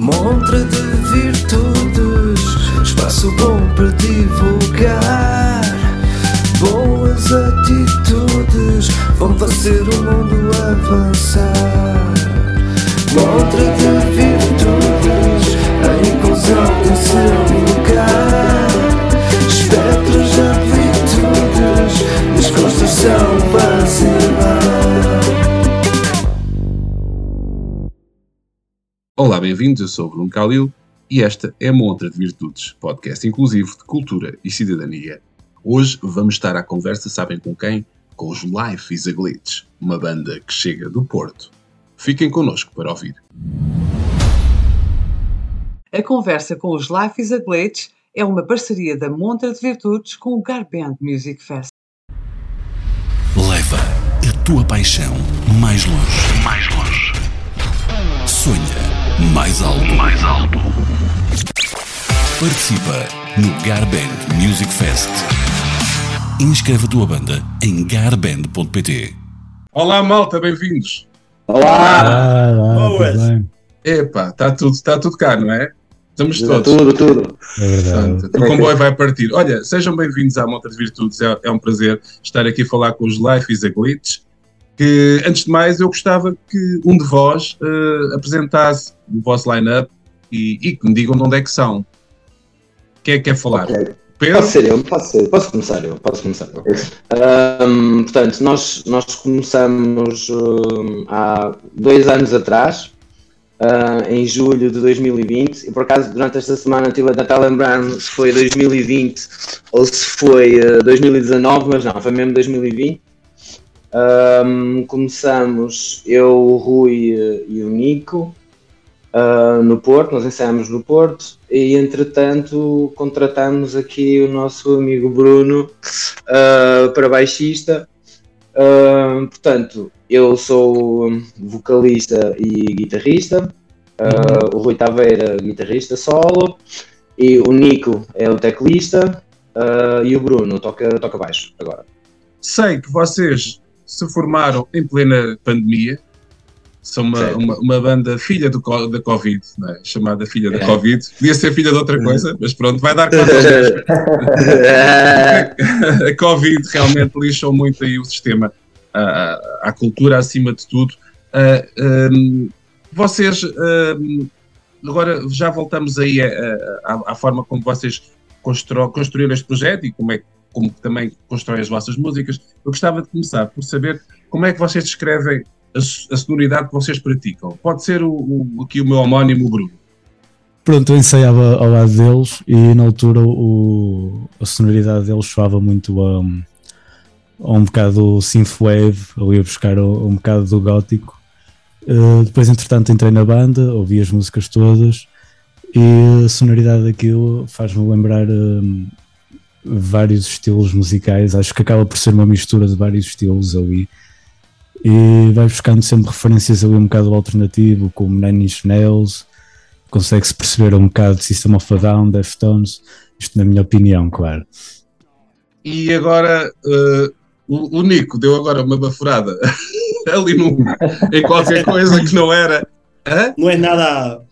Montra de virtudes, espaço bom para divulgar. Boas atitudes vão fazer o mundo avançar. Montra de bem-vindos. Eu sou o Bruno Calil e esta é a Montra de Virtudes, podcast inclusivo de cultura e cidadania. Hoje vamos estar à conversa, sabem com quem? Com os Life is a Glitch, uma banda que chega do Porto. Fiquem connosco para ouvir. A conversa com os Life is a Glitch é uma parceria da Montra de Virtudes com o Garband Music Fest. Leva a tua paixão mais longe. Mais longe. Sonha mais alto. Mais alto. Participa no Garband Music Fest. Inscreve a tua banda em garband.pt. Olá, malta, bem-vindos. Olá! Ah, Boas. tudo bem. Epá, está tudo, está tudo cá, não é? Estamos todos. Tudo, tudo. É verdade. Portanto, o comboio vai partir. Olha, sejam bem-vindos à Montra de Virtudes. É, é um prazer estar aqui a falar com os Life is a Glitch. Que, antes de mais, eu gostava que um de vós eh, apresentasse o vosso line-up e, e que me digam de onde é que são. Quem é que quer falar? Ok. Pedro? Posso ser eu, posso, ser, posso começar eu, posso começar eu. Ahm, portanto, nós, nós começamos hum, há dois anos atrás, ah, em julho de 2020, e por acaso durante esta semana estive a tentar lembrar se foi 2020 ou se foi ah, 2019, mas não, foi mesmo 2020. Ahm, começamos eu, o Rui eh, e o Nico ah, no Porto, nós ensaiamos no Porto e entretanto contratamos aqui o nosso amigo Bruno ah, para baixista. Ah, portanto, eu sou vocalista e guitarrista, Ah, o Rui Taveira, guitarrista solo, e o Nico é o teclista e o Bruno toca, toca baixo agora. Sei que vocês se formaram em plena pandemia. São uma, uma, uma banda filha do, da Covid, é? chamada filha da É. Covid. Podia ser filha de outra coisa, mas pronto, vai dar conta a Covid realmente lixou muito aí o sistema, a, a cultura acima de tudo. Ah, hum, vocês, hum, agora já voltamos aí a- à, à forma como vocês constru, construíram este projeto e como é que como também constroem as vossas músicas. Eu gostava de começar por saber como é que vocês descrevem a, a sonoridade que vocês praticam. Pode ser o, o- aqui o meu homónimo Bruno. Pronto, eu ensaiava ao lado deles e na altura o, a sonoridade deles soava muito a, a um bocado do synthwave, ali a buscar o- um bocado do gótico. Uh, depois, entretanto, entrei na banda, ouvi as músicas todas e a sonoridade daquilo faz-me lembrar um, vários estilos musicais. Acho que acaba por ser uma mistura de vários estilos ali. E vai buscando sempre referências ali um bocado alternativo, como Nine Inch Nails, consegue-se perceber um bocado de System of a Down, Deftones, isto na minha opinião, claro. E agora eh, o, o Nico deu agora uma baforada ali num, em qualquer coisa que não era. Hã? No es nada,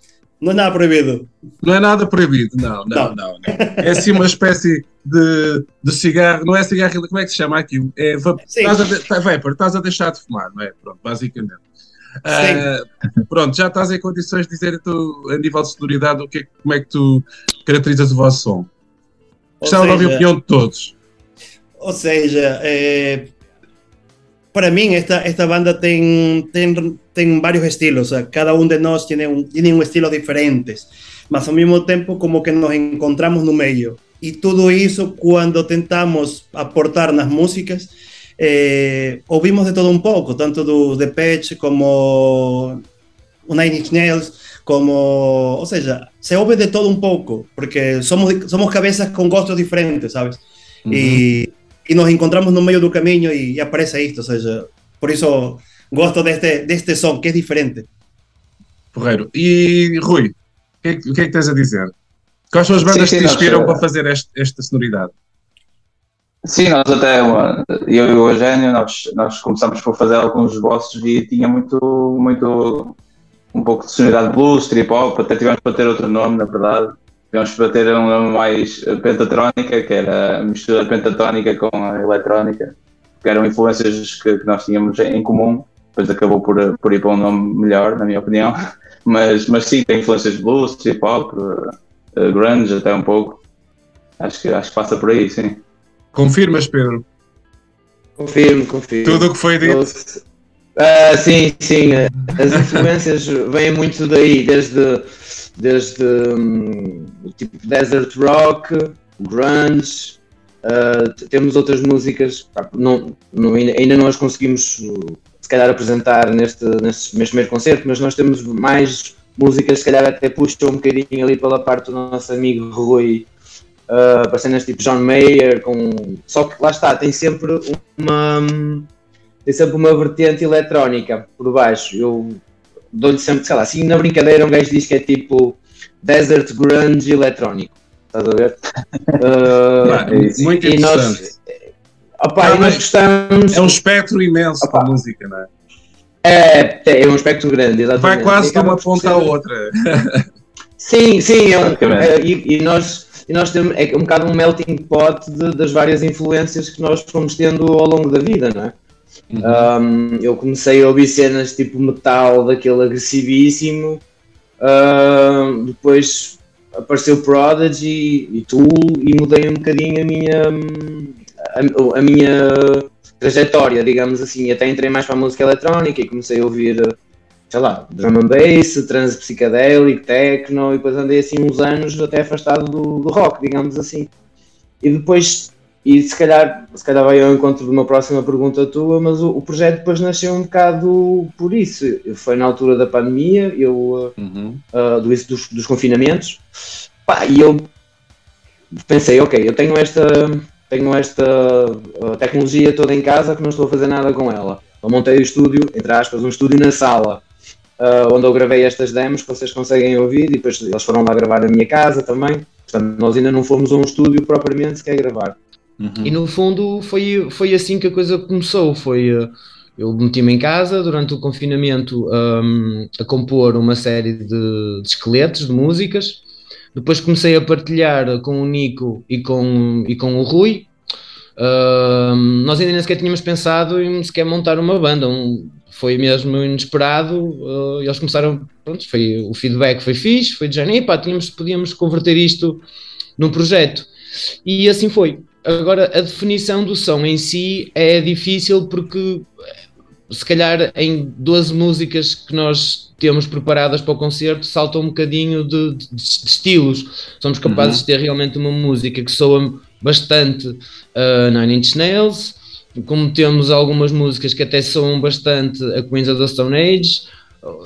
no es nada prohibido. Não é nada proibido, não, não, não. não. É assim uma espécie de, de cigarro, não é cigarro, como é que se chama aquilo? É vapor, estás a, de, tá, vapor, estás a deixar de fumar, não é? Pronto, basicamente. Ah, pronto, já estás em condições de dizer tu, a nível de sonoridade o que, é- como é que tu caracterizas o vosso som. Gostava de ouvir a opinião de todos. ou seja, eh, para mí esta, esta banda ten, ten, ten varios estilos, o sea, cada uno de nosotros tiene un, tiene un estilo diferente, mas al mismo tiempo como que nos encontramos no medio. Y todo eso cuando tentamos aportar nas músicas, eh, ouvimos de todo un pouco, tanto do Depeche como o Nine Inch Nails, como, ou seja, se ouve de todo un pouco, porque somos, somos cabezas con gostos diferentes, ¿sabes? Uhum. E, e nos encontramos no meio do caminho e, e aparece isto, ou seja, por isso gosto deste, deste som, que é diferente. Porreiro. E Rui, o que, é que, o que é que tens a dizer? Quais são as bandas Sim, sim, que te inspiram nós, para fazer este- esta sonoridade? Sim, nós até, eu e o Eugênio, nós, nós começamos por fazer alguns esboços e tinha muito, muito um pouco de sonoridade blues, trip hop, até tivemos para ter outro nome, na verdade. Tivemos para ter um nome mais pentatrónica, que era a mistura pentatónica com a eletrónica, que eram influências que, que nós tínhamos em comum. Depois acabou por, por ir para um nome melhor, na minha opinião. Mas, mas sim, tem influências de blues, trip hop, uh, grunge até um pouco. Acho que, acho que passa por aí, sim. Confirmas, Pedro? Confirmo, confirmo. Tudo o que foi dito. Ah, sim, sim. As influências vêm muito daí, desde, desde um, tipo desert rock, grunge. Uh, temos outras músicas, pá, não, não, ainda não as conseguimos se calhar apresentar neste, neste, primeiro concerto, mas nós temos mais músicas, se calhar até puxam um bocadinho ali pela parte do nosso amigo Rui, uh, para cenas tipo John Mayer, com... só que lá está, tem sempre uma tem sempre uma vertente eletrónica por baixo. Eu dou-lhe sempre, sei lá, assim na brincadeira um gajo diz que é tipo Desert Grunge eletrónico. Estás a ver? Uh, muito e interessante. Nós, opa, e nós gostamos. É um espectro imenso opa, para a música, não é? É, é um espectro grande, exatamente. Vai quase de uma ponta à outra. sim, sim, é um, é, e, e, nós, e nós temos é um bocado um melting pot de, das várias influências que nós fomos tendo ao longo da vida, não é? Uhum. Um, eu comecei a ouvir cenas tipo metal, daquele agressivíssimo, uh, depois apareceu Prodigy e Tool e mudei um bocadinho a minha, a, a, minha trajetória, digamos assim. Até entrei mais para a música eletrónica e comecei a ouvir, sei lá, drum and bass, trans psicadélico, techno e depois andei assim uns anos até afastado do, do rock, digamos assim. E depois e se calhar, se calhar vai ao encontro de uma próxima pergunta tua, mas o, o, projeto depois nasceu um bocado por isso. Foi na altura da pandemia, eu, uhum. uh, do, dos, dos confinamentos, pá, e eu pensei, ok, eu tenho esta, tenho esta uh, tecnologia toda em casa que não estou a fazer nada com ela. Eu montei o estúdio, entre aspas, um estúdio na sala, uh, onde eu gravei estas demos que vocês conseguem ouvir, e depois eles foram lá gravar na minha casa também. Portanto, nós ainda não fomos a um estúdio propriamente sequer gravar. Uhum. E no fundo foi, foi assim que a coisa começou. Foi, eh, eu meti-me em casa durante o confinamento um, a compor uma série de, de, esqueletos, de músicas. Depois comecei a partilhar com o Nico e com, e com o Rui. Um, nós ainda nem sequer tínhamos pensado em sequer montar uma banda. Um, foi mesmo inesperado. Uh, eles começaram, pronto, foi, o feedback foi fixe, foi de género, pá, tínhamos, podíamos converter isto num projeto. E assim foi. Agora, a definição do som em si é difícil porque, se calhar, em 12 músicas que nós temos preparadas para o concerto, salta um bocadinho de, de, de estilos. Somos capazes uhum. de ter realmente uma música que soa bastante uh, Nine Inch Nails, como temos algumas músicas que até soam bastante a Queens of the Stone Age,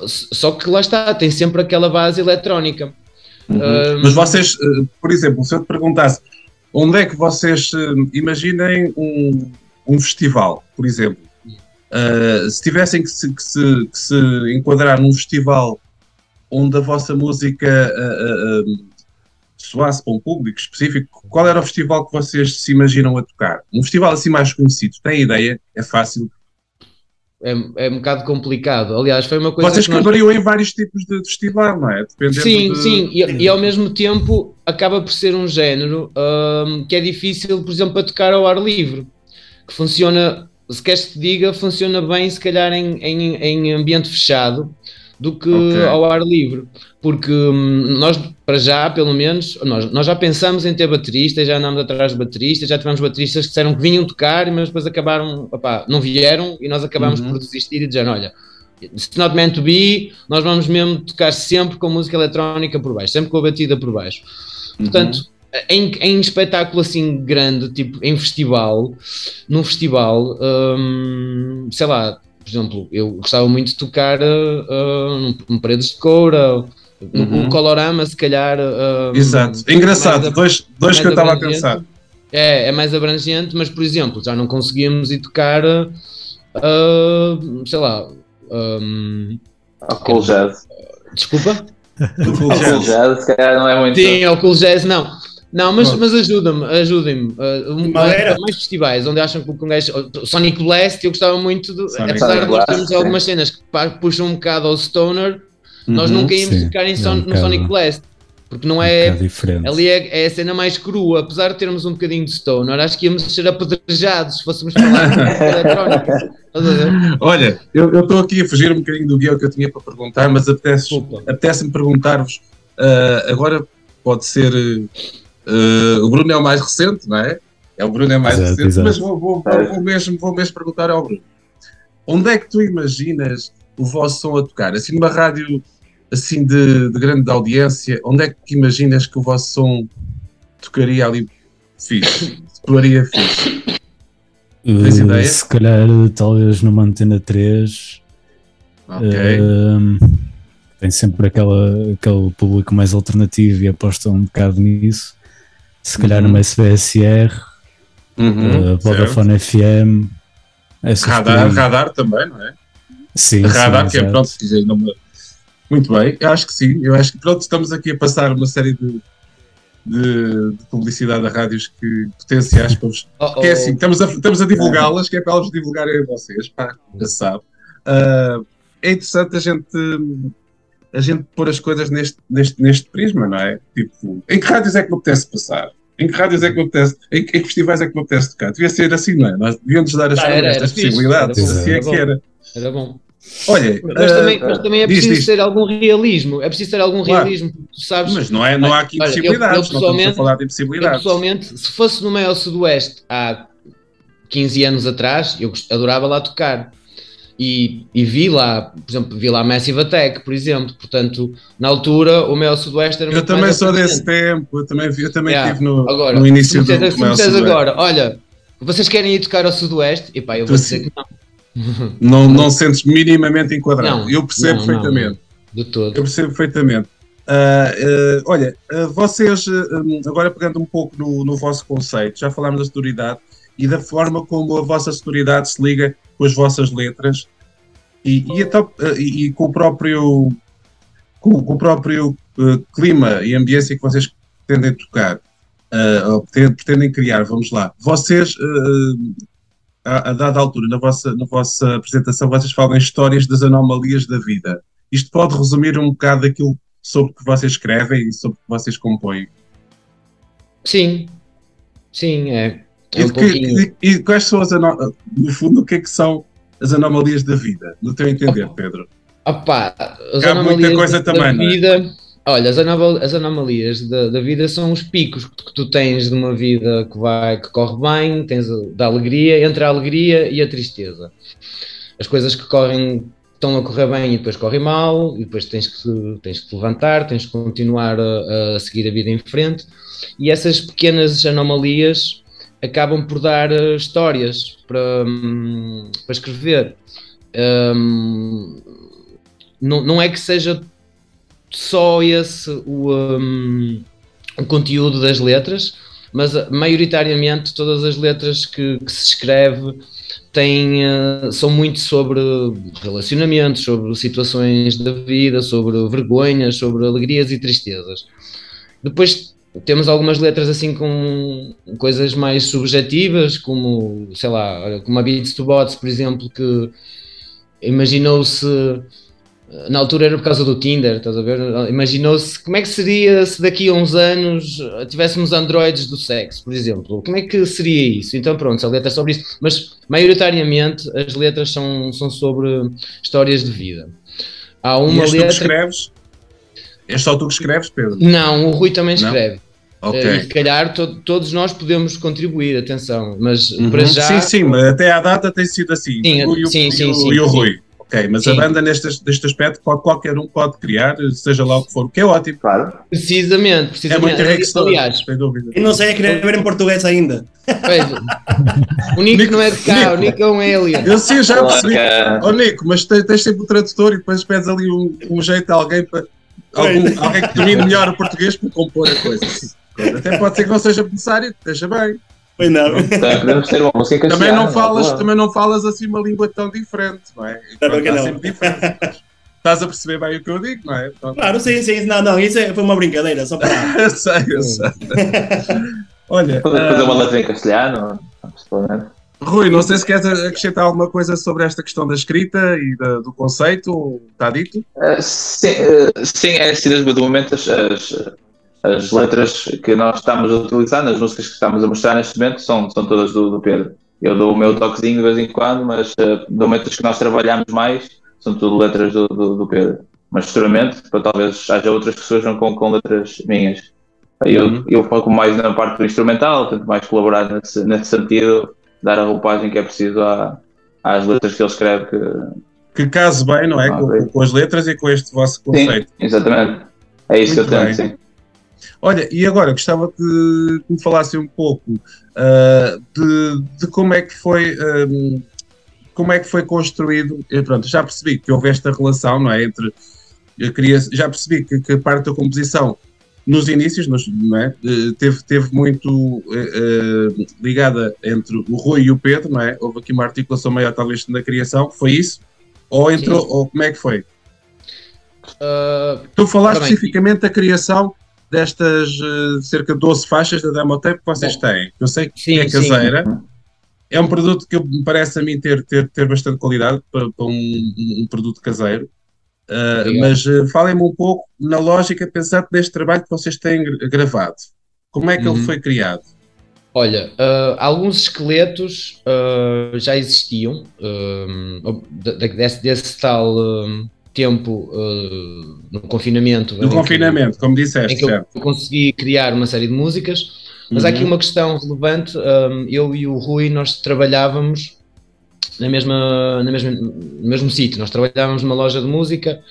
só que lá está, tem sempre aquela base eletrónica. Uhum. Uh, Mas vocês, uh, por exemplo, se eu te perguntasse Onde é que vocês uh, imaginem um, um festival, por exemplo? Uh, se tivessem que se, que, se, que se, enquadrar num festival onde a vossa música uh, soasse para um público específico, qual era o festival que vocês se imaginam a tocar? Um festival assim mais conhecido, tem ideia? É fácil? É, é um bocado complicado. Aliás, foi uma coisa. Vocês que, nós... em vários tipos de festival, não é? Dependendo sim, de... sim, e, e, ao mesmo tempo acaba por ser um género um, que é difícil, por exemplo, para tocar ao ar livre, que funciona, se queres que te diga, funciona bem, se calhar, em, em, em ambiente fechado do que okay. ao ar livre, porque hum, nós, para já, pelo menos, nós, nós já pensamos em ter bateristas, já andamos atrás de bateristas, já tivemos bateristas que disseram que vinham tocar, mas depois acabaram, opá, não vieram e nós acabamos uhum. por desistir e dizer, olha, it's not meant to be, nós vamos mesmo tocar sempre com música eletrónica por baixo, sempre com a batida por baixo. Uhum. Portanto, em, em, espetáculo assim grande, tipo em festival, num festival, hum, sei lá, por exemplo, eu gostava muito de tocar uh, num Paredes de Coura, uhum. Colorama, se calhar. Uh, Exato, engraçado, dois, dois que eu estava a pensar. É, é mais abrangente, mas por exemplo, já não conseguimos ir tocar, uh, sei lá. Um, Cool Jazz. Desculpa? O Cool Jazz, se calhar não é muito. Sim, ao Cool Jazz não. Não, mas, mas ajuda-me, ajudem-me. Uh, mais, mais festivais onde acham que um gajo. Sonic Blast, eu gostava muito, de, apesar de nós termos algumas cenas que puxam um bocado ao Stoner, Nós Uhum, nunca íamos sim. tocar em É Son- um no bocado- Sonic Blast, porque não Um é. diferente. Ali é, é a cena mais crua, apesar de termos um bocadinho de Stoner, acho que íamos ser apedrejados se fôssemos falar de eletrónica. Olha, eu estou aqui a fugir um bocadinho do guião que eu tinha para perguntar, mas apetece- apetece-me perguntar-vos. ah, agora pode ser. Ah, o Bruno é o mais recente, não é? É o Bruno é mais Exato, recente, exato. mas vou, vou- vou- mesmo, vou mesmo perguntar ao Bruno. Onde é que tu imaginas o vosso som a tocar? Assim, numa rádio assim de, de grande audiência, onde é que imaginas que o vosso som tocaria ali fixe? Soaria fixe? Tens Uh, ideia? Se calhar, talvez numa antena 3. Ok. um, tem sempre aquela, aquele público mais alternativo e aposta um bocado nisso. Se calhar Uhum. numa SBSR, Uhum, uh, Vodafone FM. Radar, radar também, não é? Sim, radar, sim, que é pronto, dizer, não me- muito bem, eu acho que sim, eu acho que pronto, estamos aqui a passar uma série de, de, de publicidade a rádios que potenciais para vos. Oh, Que é assim, estamos a, estamos a divulgá-las, que é para elas divulgarem a vocês, pá, já se sabe. Ah, é interessante a gente a gente pôr as coisas neste, neste, neste prisma, não é? Tipo, em que rádios é que me apetece passar? Em que rádios é que me apetece? Em, em que festivais é que me apetece tocar? Devia ser assim, não é? Nós devíamos dar as Ah, era- estas era fixe, possibilidades, era bom, assim é era que bom. era. Era bom. Olha, Mas, ah, também, mas também é diz, preciso diz. ter algum realismo. É preciso ter algum Claro. realismo. Tu sabes, Mas não, é, não há aqui Olha, eu- impossibilidades, eu a pessoalmente- falar de eu impossibilidades. pessoalmente, se fosse no meio sudoeste há 15 anos atrás, eu adorava lá tocar. E, e vi lá, por exemplo, vi lá Massive Attack, por exemplo. Portanto, na altura, o meio sudoeste era Eu também sou desse tempo, eu também, eu também Yeah. estive no, Agora, no início do, me do disseres- se me Mel disseres Sudoeste. agora, olha, vocês querem ir tocar ao sudoeste? E pá, eu vou Tu dizer sim. que não. Não, não sentes minimamente enquadrado. Não, eu percebo não, perfeitamente. De todo. Eu percebo perfeitamente. Ah, ah, olha, ah, vocês, agora pegando um pouco no, no vosso conceito, já falámos da sonoridade e da forma como a vossa sonoridade se liga com as vossas letras e, e, então, ah, e- com o próprio, com, com o próprio ah, clima e ambiência que vocês pretendem tocar, ou pretendem, criar, vamos lá. Vocês, ah, a, a dada altura, na vossa, na vossa apresentação, vocês falam histórias das anomalias da vida. Isto pode resumir um bocado aquilo sobre que vocês escrevem e sobre que vocês compõem. Sim, sim, é. É E, um pouquinho. e- e quais são as anomalias, no fundo, o que é que são as anomalias da vida? No teu entender, Pedro. Opa, as Há muita anomalias coisa da, também, da não é? vida. Olha, as, as anomalias da, da vida são os picos que, que tu tens de uma vida que vai, que corre bem, tens a- da alegria, entre a alegria e a tristeza. As coisas que correm, estão a correr bem e depois correm mal, e depois tens que, tens que te levantar, tens que continuar a, a seguir a vida em frente. E essas pequenas anomalias acabam por dar eh, histórias para, hum, para escrever. Hum, não, não é que seja só esse o, hum, o conteúdo das letras, mas uh, maioritariamente todas as letras que, que se escreve têm, uh, são muito sobre relacionamentos, sobre situações da vida, sobre vergonhas, sobre alegrias e tristezas. Depois temos algumas letras assim com coisas mais subjetivas, como, sei lá, como a Beats to Bots, por exemplo, que imaginou-se na altura era por causa do Tinder, estás a ver? Imaginou-se como é que seria se daqui a uns anos tivéssemos androides do sexo, por exemplo. Como é que seria isso? Então, pronto, a letra é sobre isso. Mas, maioritariamente, as letras são, são sobre histórias de vida. Há E uma tu que letra. escreves? És só tu que escreves, Pedro? Não, o Rui também Não? escreve. Ok. Eh, E se calhar to- todos nós podemos contribuir, atenção, mas Uhum. para já. Sim, sim, mas até à data tem sido assim. Sim, o, sim, e sim, o- sim, e o sim. Rui. Ok, mas a Sim. banda neste, neste aspecto pode, qualquer um pode criar, seja lá o que for, o que é ótimo. Claro. Precisamente, É muito precisamente. enriquecedor, Aliás, sem dúvida. E não sei escrever em português ainda. pois, o Nico não é de cá, o Nico é um alien. Eu sim, já percebi. Ó Nico, mas tens, tens sempre o tradutor e depois pedes ali um, um jeito a alguém para. Algum, alguém que domine melhor o português para compor a coisa. Até pode ser que não seja necessário, deixa bem. Pois não. Então, em Também castelhano, não há falas, problema. também não falas assim uma língua tão diferente, não é? Que Está não. sempre diferente. Estás a perceber bem o que eu digo, não é? Pronto. Claro, sim, sim. Não, não, isso é- foi uma brincadeira, só para. Eu sei, eu sei. Olha, Podemos fazer ah, uma letra em castelhano? não pode, né? Rui, não sei se queres acrescentar alguma coisa sobre esta questão da escrita e da, do conceito, está dito? Uh, sim, uh, sim, é assim, do momento as, as, as, letras que nós estamos a utilizar, nas músicas que estamos a mostrar neste momento, são, são todas do, do Pedro. Eu dou o meu toquezinho de vez em quando, mas uh, do momento que nós trabalhamos mais, são tudo letras do, do, do Pedro. Mas futuramente, para talvez haja outras pessoas com, com letras minhas. Eu, uhum. eu foco mais na parte do instrumental, tento mais colaborar nesse, nesse sentido, dar a roupagem que é preciso à, às letras que ele escreve. Que, que case bem, não é? Ah, com, com, as letras e com este vosso conceito. Sim, exatamente. É isso Muito que eu tenho, sim. Olha, e agora gostava que, que me falasse um pouco uh, de, de, como é que foi. Um, como é que foi construído? Eu, pronto, já percebi que houve esta relação, não é? Entre eu queria, já percebi que, que a parte da composição nos inícios, nos, é? Eh, teve, teve muito uh, ligada entre o Rui e o Pedro, não é? Houve aqui uma articulação maior, talvez, na criação, foi isso? Ou entrou, Sim. ou como é que foi? Uh, tu falaste também. especificamente da criação destas uh, cerca de 12 faixas da Demotape que vocês Bom, têm. Eu sei que sim, é caseira. Sim. É um produto que me parece a mim ter, ter, ter bastante qualidade para, para um, um, produto caseiro. Uh, mas uh, falem-me um pouco na lógica, pensando neste trabalho que vocês têm gravado. Como é que uhum. ele foi criado? Olha, uh, alguns esqueletos uh, já existiam desse, desse, tal tempo no confinamento. No confinamento, que, como disseste, em que certo. eu consegui criar uma série de músicas. Mas uhum. há aqui uhum. uma questão relevante. eu e o Rui, nós trabalhávamos na mesma, na mesma, no mesmo sítio. Nós trabalhávamos numa loja de música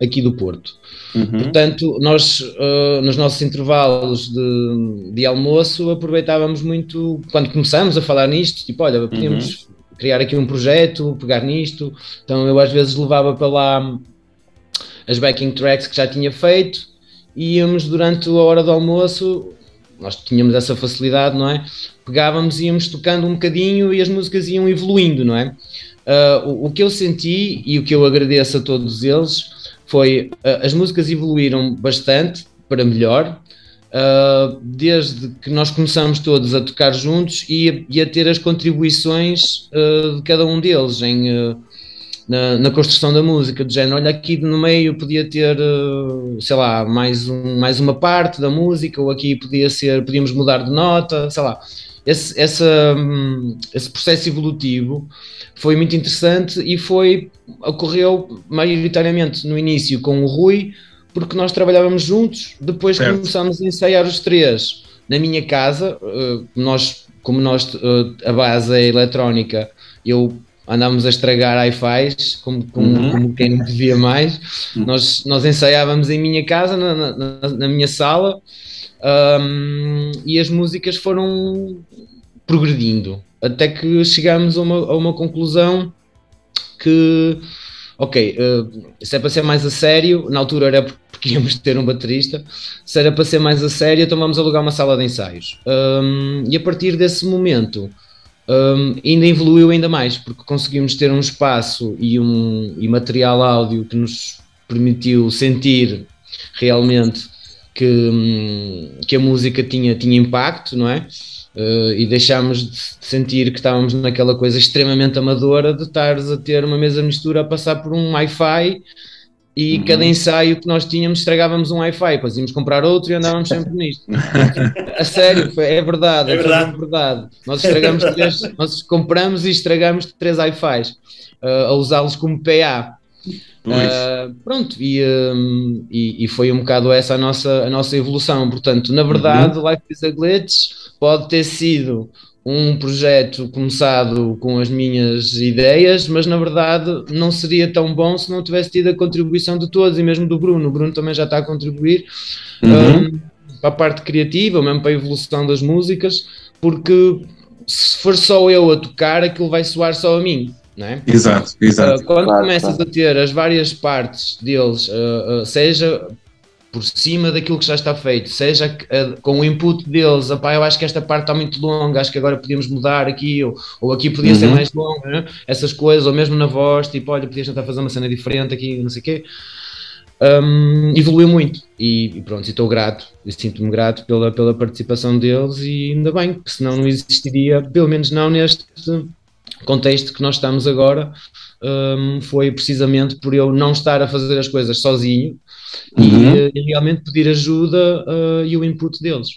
aqui do Porto. Uhum. Portanto, nós uh, nos nossos intervalos de, de almoço aproveitávamos muito quando começamos a falar nisto, tipo, olha, podíamos uhum. criar aqui um projeto, pegar nisto. Então eu às vezes levava para lá as backing tracks que já tinha feito e íamos durante a hora do almoço nós tínhamos essa facilidade, não é? Pegávamos, íamos tocando um bocadinho e as músicas iam evoluindo, não é? Uh, o, o, que eu senti e o que eu agradeço a todos eles foi uh, as músicas evoluíram bastante para melhor, uh, desde que nós começamos todos a tocar juntos e a, e a ter as contribuições de cada um deles em na, na, construção da música, do género, olha aqui no meio podia ter, eh, sei lá, mais, um, mais uma parte da música, ou aqui podia ser, podíamos mudar de nota, sei lá. Esse, essa, hum, esse processo evolutivo foi muito interessante e foi, ocorreu maioritariamente no início com o Rui, porque nós trabalhávamos juntos, depois certo. começámos a ensaiar os três na minha casa, eh, nós, como nós, eh, a base é eletrónica, eu andávamos a estragar hi-fis como, como, uhum. como, quem não devia mais. Uhum. Nós, nós ensaiávamos em minha casa, na, na, na minha sala, um, e as músicas foram progredindo até que chegámos a uma, a uma conclusão que, ok, uh, se é para ser mais a sério, na altura era porque íamos ter um baterista, se era para ser mais a sério, então vamos alugar uma sala de ensaios. Um, e a partir desse momento um, ainda evoluiu ainda mais, porque conseguimos ter um espaço e, um, e material áudio que nos permitiu sentir realmente que, hum, que a música tinha, tinha impacto, não é? Uh, e deixámos de sentir que estávamos naquela coisa extremamente amadora de estares a ter uma mesa mistura a passar por um Wi-Fi e uhum. cada ensaio que nós tínhamos estragávamos um Wi-Fi, depois íamos comprar outro e andávamos sempre nisto. a sério, é verdade, é, é verdade. verdade. Nós estragamos três, nós compramos e estragamos três Wi-Fis uh, a usá-los como PA. Uh, pronto, e, um, e, e, foi um bocado essa a nossa, a nossa evolução. Portanto, na verdade, uhum. Life is a Glitch pode ter sido um projeto começado com as minhas ideias, mas na verdade não seria tão bom se não tivesse tido a contribuição de todos e mesmo do Bruno. O Bruno também já está a contribuir uhum. um, para a parte criativa, mesmo para a evolução das músicas, porque se for só eu a tocar, aquilo vai soar só a mim. É? Exato, exato. Uh, quando claro, começas claro. a ter as várias partes deles, uh, uh, seja por cima daquilo que já está feito, seja uh, com o input deles, eu acho que esta parte está muito longa, acho que agora podíamos mudar aqui, ou, ou aqui podia uhum. ser mais longa, né? essas coisas, ou mesmo na voz, tipo, olha, podias tentar fazer uma cena diferente aqui, não sei o quê. um, evoluiu muito e, e pronto, estou grato, sinto-me grato pela, pela participação deles e ainda bem, porque senão não existiria, pelo menos não neste contexto que nós estamos agora, um, foi precisamente por eu não estar a fazer as coisas sozinho uhum. e, e, realmente pedir ajuda uh, e o input deles.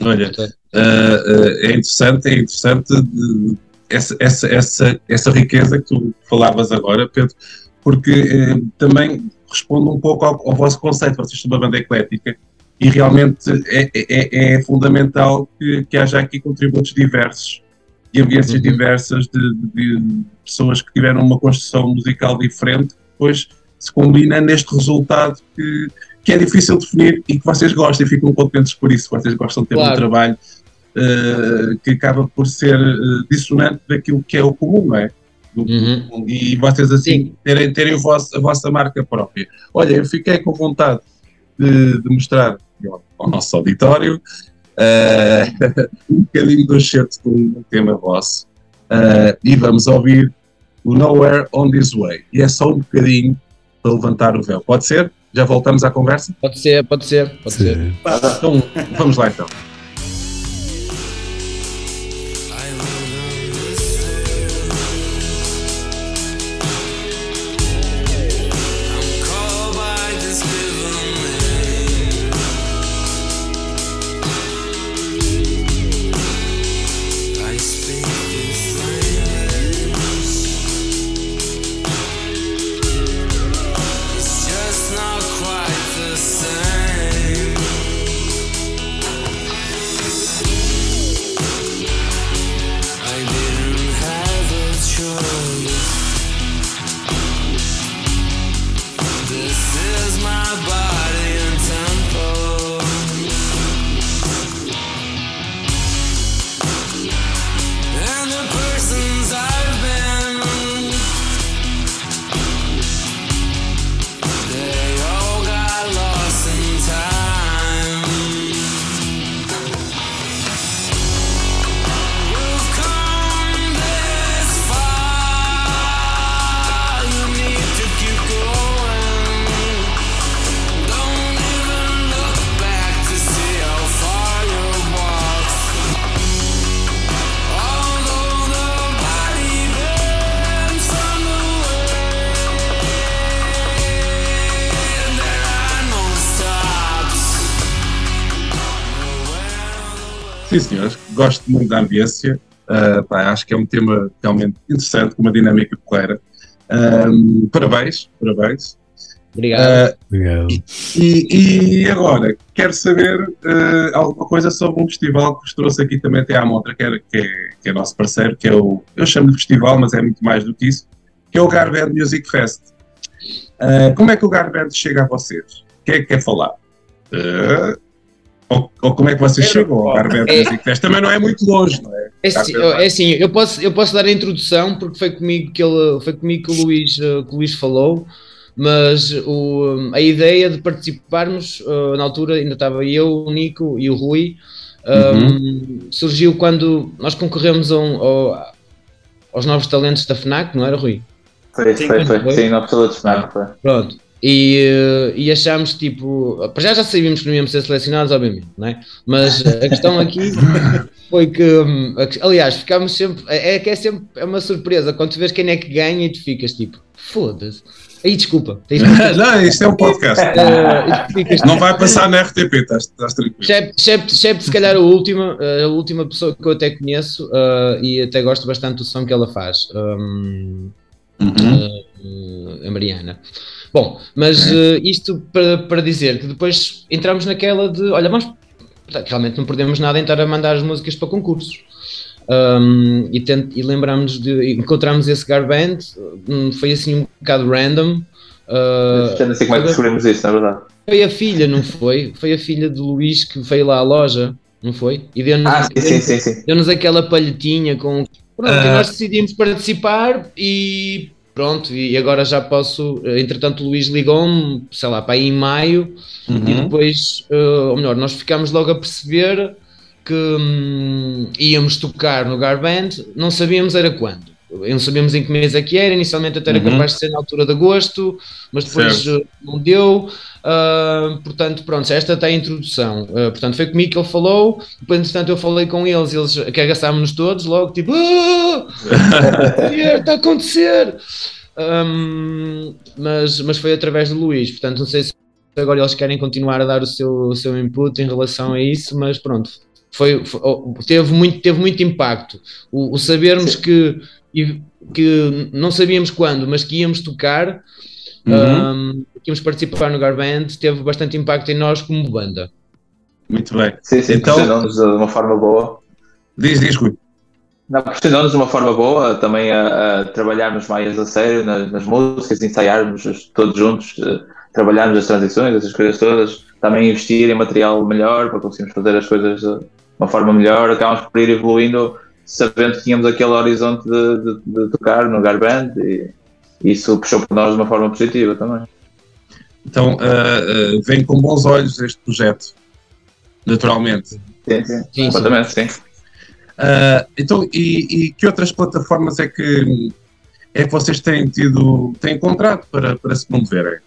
Olha, uh, uh, é interessante, é interessante de, essa, essa, essa, essa riqueza que tu falavas agora, Pedro, porque eh, também responde um pouco ao, ao, vosso conceito, vocês são uma banda eclética, e realmente é, é, é fundamental que, que, haja aqui contributos diversos e ambiências uhum. diversas de, de, de, pessoas que tiveram uma construção musical diferente, depois se combina neste resultado que, que é difícil definir e que vocês gostam e ficam contentes por isso, vocês gostam de ter claro. um trabalho uh, que acaba por ser uh, dissonante daquilo que é o comum, não é? Uhum. E vocês assim terem, terem vosso, a vossa marca própria. Olha, eu fiquei com vontade de, de mostrar ao nosso auditório uh, um bocadinho do certo com um tema vosso uh, e vamos ouvir o Nowhere on This Way. E é só um bocadinho para levantar o véu. Pode ser? Já voltamos à conversa? Pode ser, pode ser, pode Sim. ser. Então, vamos lá então. Sim, senhores, gosto muito da ambiência. Uh, pá, acho que é um tema realmente interessante, com uma dinâmica porreira. Um, parabéns, parabéns. Obrigado. Uh, Obrigado. E, e, agora, quero saber uh, alguma coisa sobre um festival que vos trouxe aqui também até à Montra, que é, que, é, que é nosso parceiro, que é o. Eu chamo de festival, mas é muito mais do que isso, que é o Garband Music Fest. Uh, como é que o Garband chega a vocês? Quem é que quer falar? Uh, ou, ou, como é que vocês chegam ao é, Music Fest? Também não é muito longe, não é? É assim, é assim, eu, posso, eu posso dar a introdução porque foi comigo que, ele, foi comigo que, o, Luís, eh, que o Luís falou, mas o, a ideia de participarmos, uh, na altura ainda estava eu, o Nico e o Rui, um, uhum. surgiu quando nós concorremos a um, ao, aos novos talentos da FNAC, não era, Rui? Foi, foi, foi. Sim, novos talentos da FNAC, foi. Pronto. E, eh, e achámos tipo, para já já sabíamos que não íamos ser selecionados, obviamente, não é? Mas a questão aqui foi que, hum, aliás, ficámos sempre, é, é que é sempre é uma surpresa quando tu vês quem é que ganha e tu ficas tipo, foda-se. Aí, desculpa. não, isto é um podcast. Uh, não vai passar na RTP, estás, estás tranquilo. Shep, se calhar, a última, a última pessoa que eu até conheço uh, e até gosto bastante do som que ela faz. Um, uhum. uh, a Mariana. Bom, mas uh, isto para, para dizer que depois entramos naquela de, olha, mas realmente não perdemos nada em estar a mandar as músicas para concursos. Um, e, tent, e lembramos de encontramos esse Garband, um, foi assim um bocado random. Uh, não sei como é que descobrimos isso, na verdade. Foi a filha, não foi? Foi a filha de Luís que veio lá à loja, não foi? E deu-nos ah, sim, sim, sim, deu aquela palhetinha com. Pronto, uh... nós decidimos participar e pronto, e agora já posso, eh, entretanto o Luís ligou-me, sei lá, para aí em maio, uhum. e depois, uh, ou melhor, nós ficámos logo a perceber que hum, íamos tocar no Garband, não sabíamos era quando. Não sabíamos em que mês é que era, inicialmente até era Uhum. capaz de ser na altura de agosto, mas depois Certo. uh, não deu. Uh, portanto, pronto, esta está a introdução. Uh, portanto, foi comigo que ele falou. Depois, entretanto, eu falei com eles, eles cagaçámos-nos todos, logo tipo, "Ah! está a acontecer. Um, mas, mas foi através do Luís, portanto, não sei se agora eles querem continuar a dar o seu, o seu input em relação a isso, mas pronto, foi, foi- oh, teve, muito, teve muito impacto. O, o sabermos que, e- que não sabíamos quando, mas que íamos tocar, Uhum. um, que íamos participar no Garband, teve bastante impacto em nós como banda. Muito bem. Sim, sim, Então- de uma forma boa. Diz, diz, Rui. Não, pressionou-nos de uma forma boa também a, a trabalharmos mais a sério nas, nas músicas, ensaiarmos todos juntos, eh, trabalharmos as transições, essas coisas todas, também investir em material melhor para conseguirmos fazer as coisas de uma forma melhor, acabamos por ir evoluindo sabendo que tínhamos aquele horizonte de, de- de tocar no Garband e isso puxou por nós de uma forma positiva também. Então, ah, ah, vem com bons olhos este projeto, naturalmente. Sim, sim, sim. completamente, sim. Ah, então, e, e que outras plataformas é que, é que vocês têm tido, têm encontrado para, para se promoverem?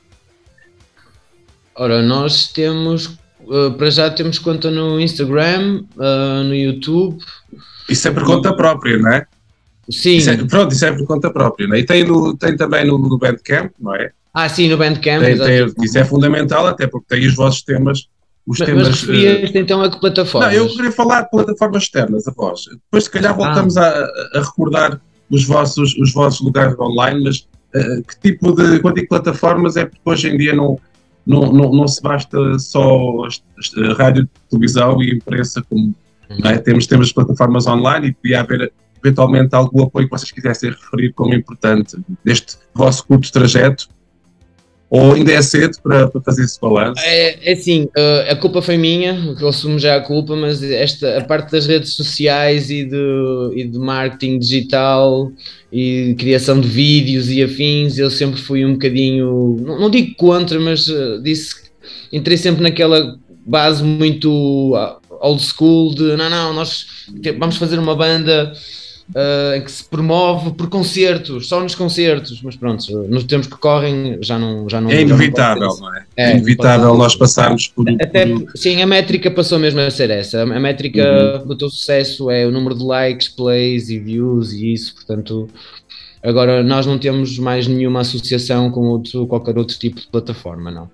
Ora, nós temos, uh, para já temos conta no Instagram, uh, no YouTube. Isso é por conta própria, não é? Sim. Isso é- pronto, isso é por conta própria, não é? E tem, no, tem também no, no Bandcamp, não é? Ah, sim, no Bandcamp. Tem- tem- isso é fundamental, até porque tem os vossos temas. Os mas, temas mas referias então a que eh, plataformas? não, eu queria falar de plataformas externas, a vós. Depois, se calhar, voltamos a, a recordar os vossos, os vossos lugares online, mas eh, que tipo de. Quando digo plataformas, é porque hoje em dia não, não, não, não se basta só rádio, televisão e imprensa, como é? temos, temos plataformas online e podia haver eventualmente algum apoio que vocês quisessem referir como importante deste vosso curto trajeto. Ou ainda é cedo para, para fazer esse balanço? É, é assim, uh, a culpa foi minha, eu assumo já a culpa, mas esta, a parte das redes sociais e de, e de marketing digital e criação de vídeos e afins, eu sempre fui um bocadinho, não, não digo contra, mas uh, disse, entrei sempre naquela base muito uh, old school de não, não, nós vamos fazer uma banda uh, em que se promove por concertos, só nos concertos, mas pronto, nos tempos que correm já não já não É inevitável, não é? É, É inevitável nós passarmos por. até, por- sim, a métrica passou mesmo a ser essa. A métrica do teu sucesso é o número de likes, plays e views e isso, portanto. Agora, nós não temos mais nenhuma associação com outro, qualquer outro tipo de plataforma, não.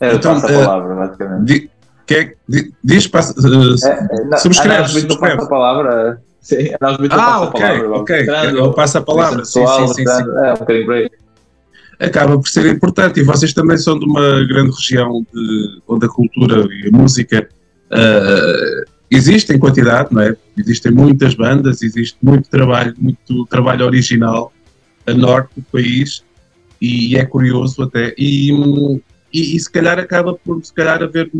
É, Então, a eh, palavra, basicamente. Que é diz, passa, uh, É, é, não, subscreve, subscreve. passa a palavra. Sim, muito no Ah, passa a ok, palavra. ok. Eu passo a palavra, sim, sim, sim, mostrando, É, um bocadinho por aí. acaba por ser importante e vocês também são de uma grande região de, onde a cultura e a música uh, existem em quantidade, não é? Existem muitas bandas, existe muito trabalho, muito trabalho original a norte do país e é curioso até e, e, e se calhar acaba por se calhar haver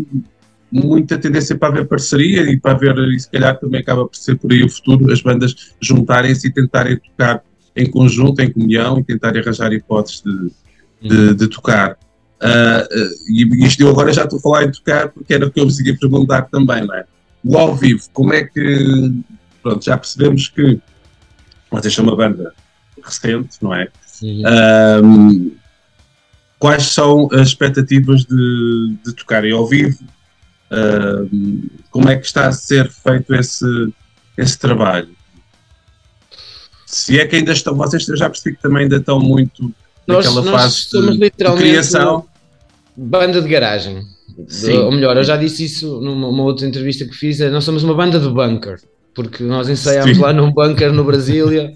muita tendência para haver parceria e para haver e se calhar também acaba por ser por aí o futuro as bandas juntarem-se e tentarem tocar em conjunto, em comunhão e tentarem arranjar hipóteses de, de, de tocar. Ah, ah, e isto eu agora já estou a falar em tocar porque era o que eu vos ia perguntar também, não é? O ao vivo, como é que. Pronto, já percebemos que vocês são uma banda recente, não é? Quais são as expectativas de, de tocarem ao vivo? Ahm, como é que está a ser feito esse, esse trabalho? Se é que ainda estão, vocês já percebi que também ainda estão muito Nós, naquela nós fase somos de, de literalmente criação. banda de garagem. Sim. Ou melhor, eu já disse isso numa uma outra entrevista que fiz, é, nós somos uma banda de bunker, porque nós ensaiámos lá num bunker no Brasília.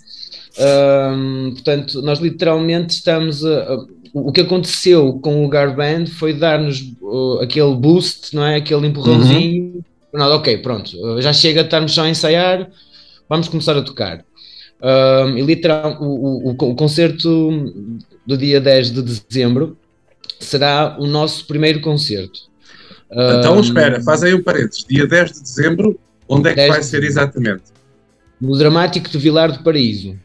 Portanto, nós literalmente estamos a, a- o que aconteceu com o Garband foi dar-nos uh, aquele boost, não é? Aquele empurrãozinho. Nós, ok, pronto, uh, já chega de estarmos só a ensaiar, vamos começar a tocar. Ahm, e literal, o, o, o concerto do dia 10 de dezembro será o nosso primeiro concerto. Então Ahm, espera, faz aí um parênteses. Dia 10 de dezembro, onde é que 10 vai ser exatamente? No Dramático de Vilar do Paraíso.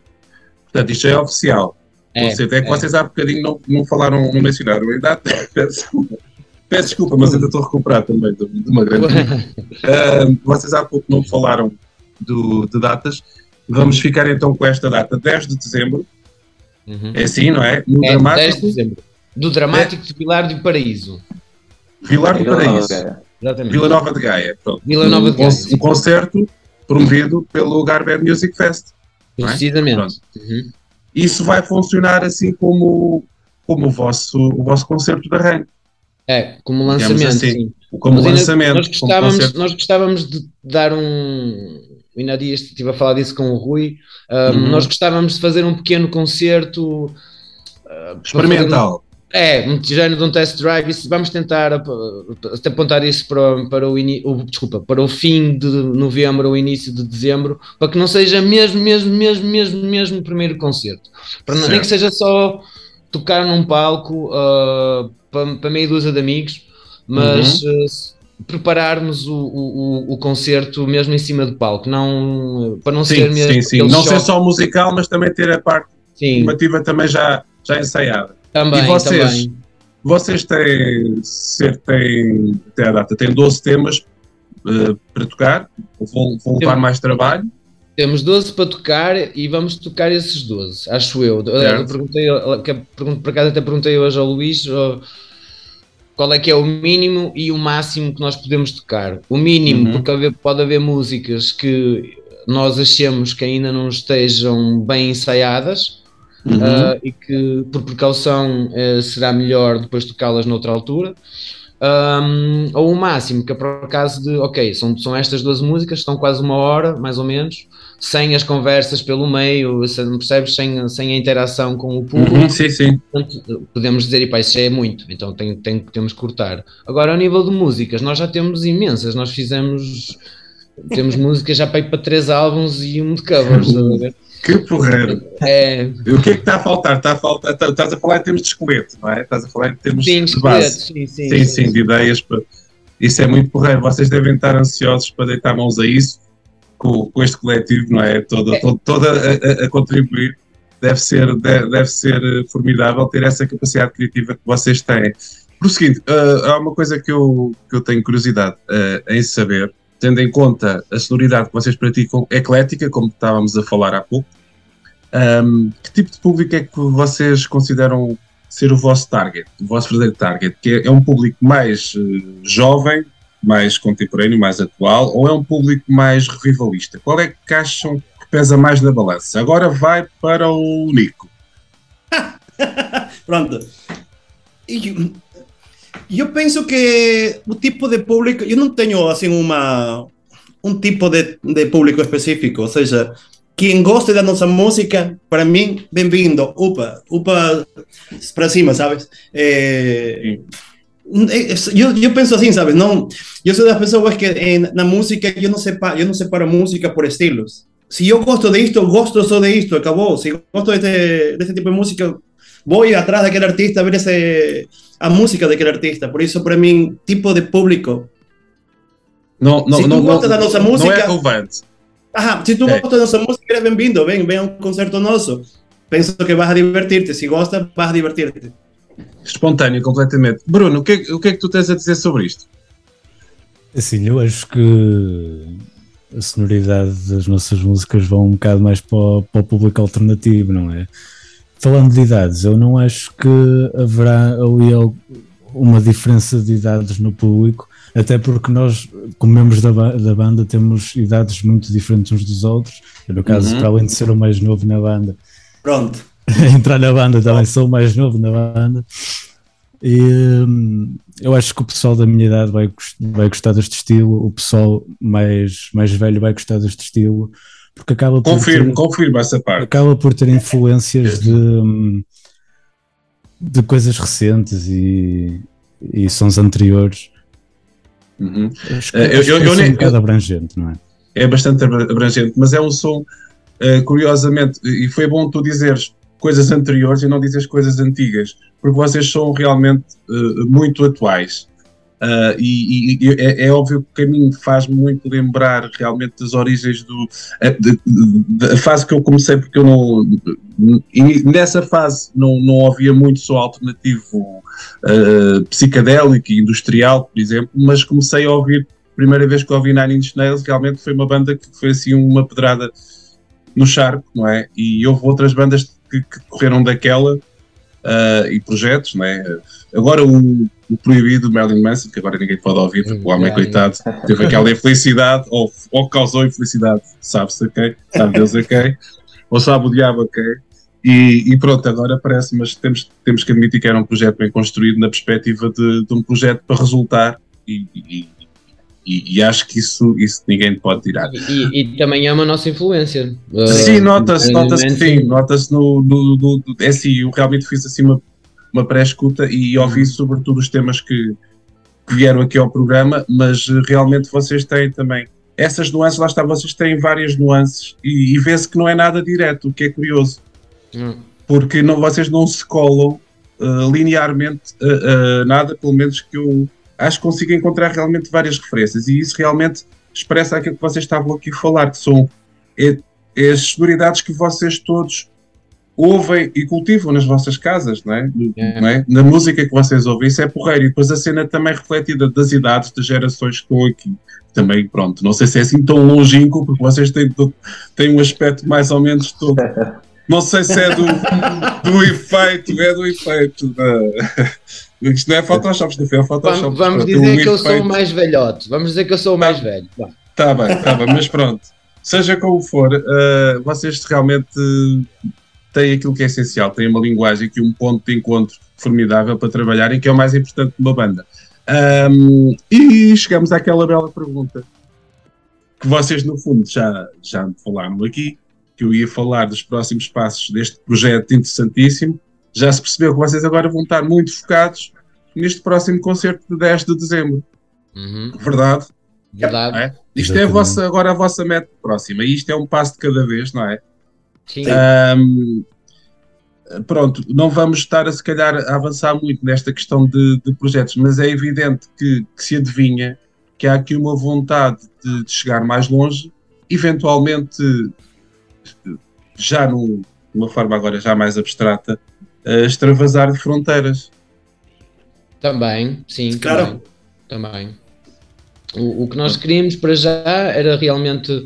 Portanto, isto é oficial. É, Você, é que é. vocês há bocadinho não, não falaram, não mencionaram a idade. Peço, peço desculpa, mas ainda estou a recuperar também de, de uma grande. Ah, vocês há pouco não falaram do, de datas. Vamos ficar então com esta data, 10 de dezembro. Uhum. É assim, não é? No É, 10 de dramático, dezembro. Do Dramático de Vilar do Paraíso. Vilar do Paraíso. Exatamente. Vila Nova de Gaia. Pronto. Vila Nova de um, con- Gaia. um concerto promovido pelo Garbert Music Fest. é? Precisamente. Pronto. Uhum. Isso vai funcionar assim como, como o, vosso, o vosso concerto de arranque, É, como lançamento, assim, sim. como Mas lançamento. Nós gostávamos, nós gostávamos de dar um. Ainda há dias estive a falar disso com o Rui. ah, Uhum. Nós gostávamos de fazer um pequeno concerto para Experimental. É, um género de um test drive, isso, vamos tentar ap- até apontar isso para, para, o, o- desculpa, para o fim de novembro ou início de dezembro, para que não seja mesmo, mesmo, mesmo, mesmo, mesmo o primeiro concerto. Para não- nem que seja só tocar num palco ah, para, para meia dúzia de amigos, mas Uhum. se- prepararmos o, o, o- concerto mesmo em cima do palco, não, para não Sim, ser mesmo sim, sim. Não ser choque. só musical, mas também ter a parte Sim, também já, já ensaiada. Também, e vocês? também. Vocês têm, ser, têm até a data, têm 12 temas eh, para tocar, vão, vão levar mais trabalho. Temos 12 para tocar e vamos tocar esses 12, acho eu. Eu Certo. perguntei, que pergunto- por acaso até perguntei hoje ao Luís qual é que é o mínimo e o máximo que nós podemos tocar. O mínimo, Uhum. porque pode haver músicas que nós achemos que ainda não estejam bem ensaiadas Uhum. ah, e que por precaução eh, será melhor depois tocá-las noutra altura. Um, ou o máximo, que é por acaso de, ok, são, são estas duas músicas, estão quase uma hora, mais ou menos, sem as conversas pelo meio, se- percebes? Sem, sem a interação com o público. Uhum, sim, sim. Portanto, podemos dizer, e pá, isso já é muito, então tem, tem, temos que cortar. Agora, ao nível de músicas, nós já temos imensas, nós fizemos. Temos músicas já para ir para três álbuns e um de covers. estás a ver? Que porreiro. É, o que é que está a faltar? Está a faltar tá- estás a falar em termos de esqueleto, não é? Estás a falar em termos sim, de base. sim, sim, Sim, sim, de ideias. Para... Isso é muito porreiro. Vocês devem estar ansiosos para deitar mãos a isso com, com este coletivo, não é? Toda, toda, toda a, a- a contribuir. Deve ser, deve, deve ser eh, formidável ter essa capacidade criativa que vocês têm. Por seguinte, eh, há uma coisa que eu, que eu tenho curiosidade eh, em saber, tendo em conta a sonoridade que vocês praticam, eclética, como estávamos a falar há pouco, ahm, que tipo de público é que vocês consideram ser o vosso target, o vosso verdadeiro target? Que é, é um público mais eh, jovem, mais contemporâneo, mais atual, ou é um público mais revivalista? Qual é que acham que pesa mais na balança? Agora vai para o Nico. Pronto. Eu, penso que o tipo de público, eu não tenho assim uma um tipo de, de público específico, ou seja, quem gosta da nossa música, para mim, bem-vindo, upa, upa para cima, sabes? É, eu, eu penso assim, sabes? Não, eu sou das pessoas que em, na música eu não separo, eu não separo música por estilos. Se eu gosto de isto, gosto só de isto, acabou. Se gosto deste, deste tipo de música, vou atrás daquele artista a ver esse, a música daquele artista. Por isso, para mim, tipo de público. Não, não, Se tu não, gosta da nossa não é música- relevante. Ah, se tu É. gosta da nossa música, eres bem-vindo. Vem, vem a um concerto nosso. Penso que vas a divertir-te. Se gosta, vas a divertir-te. Espontâneo, completamente. Bruno, o que, é, o que é que tu tens a dizer sobre isto? Assim, eu acho que a sonoridade das nossas músicas vão um bocado mais para o, para o público alternativo, não é? Falando de idades, eu não acho que haverá ali al- uma diferença de idades no público, até porque nós, como membros da, ba- da banda, temos idades muito diferentes uns dos outros. Eu, no caso, Uhum. para além de ser o mais novo na banda, Pronto. entrar na banda também sou o mais novo na banda e hum, eu acho que o pessoal da minha idade vai, vai gostar deste estilo, o pessoal mais, mais velho vai gostar deste estilo porque acaba por Confirmo, ter, confirmo essa parte. acaba por ter influências de, hum, de coisas recentes e, e sons anteriores Uhum. acho que, Eh, eu- acho que eu- pode eu ser nem- um bocado abrangente, não é? é bastante abra- abrangente, mas é um som, eh, curiosamente, e foi bom tu dizeres coisas anteriores e não dizeres coisas antigas, porque vocês são realmente eh, muito atuais. Ah, e e- é, é óbvio que o caminho faz muito lembrar realmente das origens do. de- de- da fase que eu comecei, porque eu não. nessa fase não, não ouvia muito só alternativo eh, psicadélico e industrial, por exemplo, mas comecei a ouvir primeira vez que ouvi Nine Inch Nails realmente foi uma banda que foi assim uma pedrada no Charco, não é? E houve outras bandas que, que correram daquela uh, e projetos, não é? Agora o, o proibido Marilyn Manson, que agora ninguém pode ouvir, porque o homem, coitado, teve aquela infelicidade, ou, ou causou infelicidade, sabe-se a quem, sabe Deus a quem, ou sabe o diabo a quem. E, e, pronto, agora parece, mas temos, temos que admitir que era um projeto bem construído na perspectiva de, de um projeto para resultar e, e, e, acho que isso, isso ninguém pode tirar. E, também é uma nossa influência. Sim, uh, nota-se, nota-se que sim, nota-se no, no, no, no, É assim, eu realmente fiz assim uma, uma pré-escuta e ouvi uhum. sobretudo os temas que, que vieram aqui ao programa, mas realmente vocês têm também essas nuances, lá está, vocês têm várias nuances e, e vê-se que não é nada direto, o que é curioso. Uhum. Porque não, vocês não se colam uh, linearmente uh, uh, nada, pelo menos que eu acho que consigo encontrar realmente várias referências e isso realmente expressa aquilo que vocês estavam aqui a falar, que são é, é as sonoridades que vocês todos ouvem e cultivam nas vossas casas, não é? é? Não é? Na música que vocês ouvem, isso é porreiro. E depois a cena também refletida das idades, das gerações que estão aqui. Também, pronto, não sei se é assim tão longínquo, porque vocês têm, têm um aspecto mais ou menos todo. Não sei se é do, do efeito, é do efeito da. Isto não é Photoshop, isto é Photoshop. Vamos, vamos dizer que eu sou o mais velhote. Vamos dizer que eu sou o mais tá. velho. Está bem, está bem, mas pronto. Seja como for, uh, vocês realmente têm aquilo que é essencial, têm uma linguagem que um ponto de encontro formidável para trabalharem, que é o mais importante de uma banda. Um, e chegamos àquela bela pergunta que vocês, no fundo, já, já falaram aqui, que eu ia falar dos próximos passos deste projeto interessantíssimo, já se percebeu que vocês agora vão estar muito focados neste próximo concerto de 10 de dezembro. Uhum. Verdade? Verdade. É? Isto é a vossa, agora a vossa meta próxima e isto é um passo de cada vez, não é? Sim. Um, pronto, não vamos estar a se calhar a avançar muito nesta questão de, de projetos, mas é evidente que, que, se adivinha que há aqui uma vontade de, de chegar mais longe, eventualmente já num, numa forma agora já mais abstrata, uh, extravasar de fronteiras. Também, sim, claro. também. também. O, o, que nós queríamos para já era realmente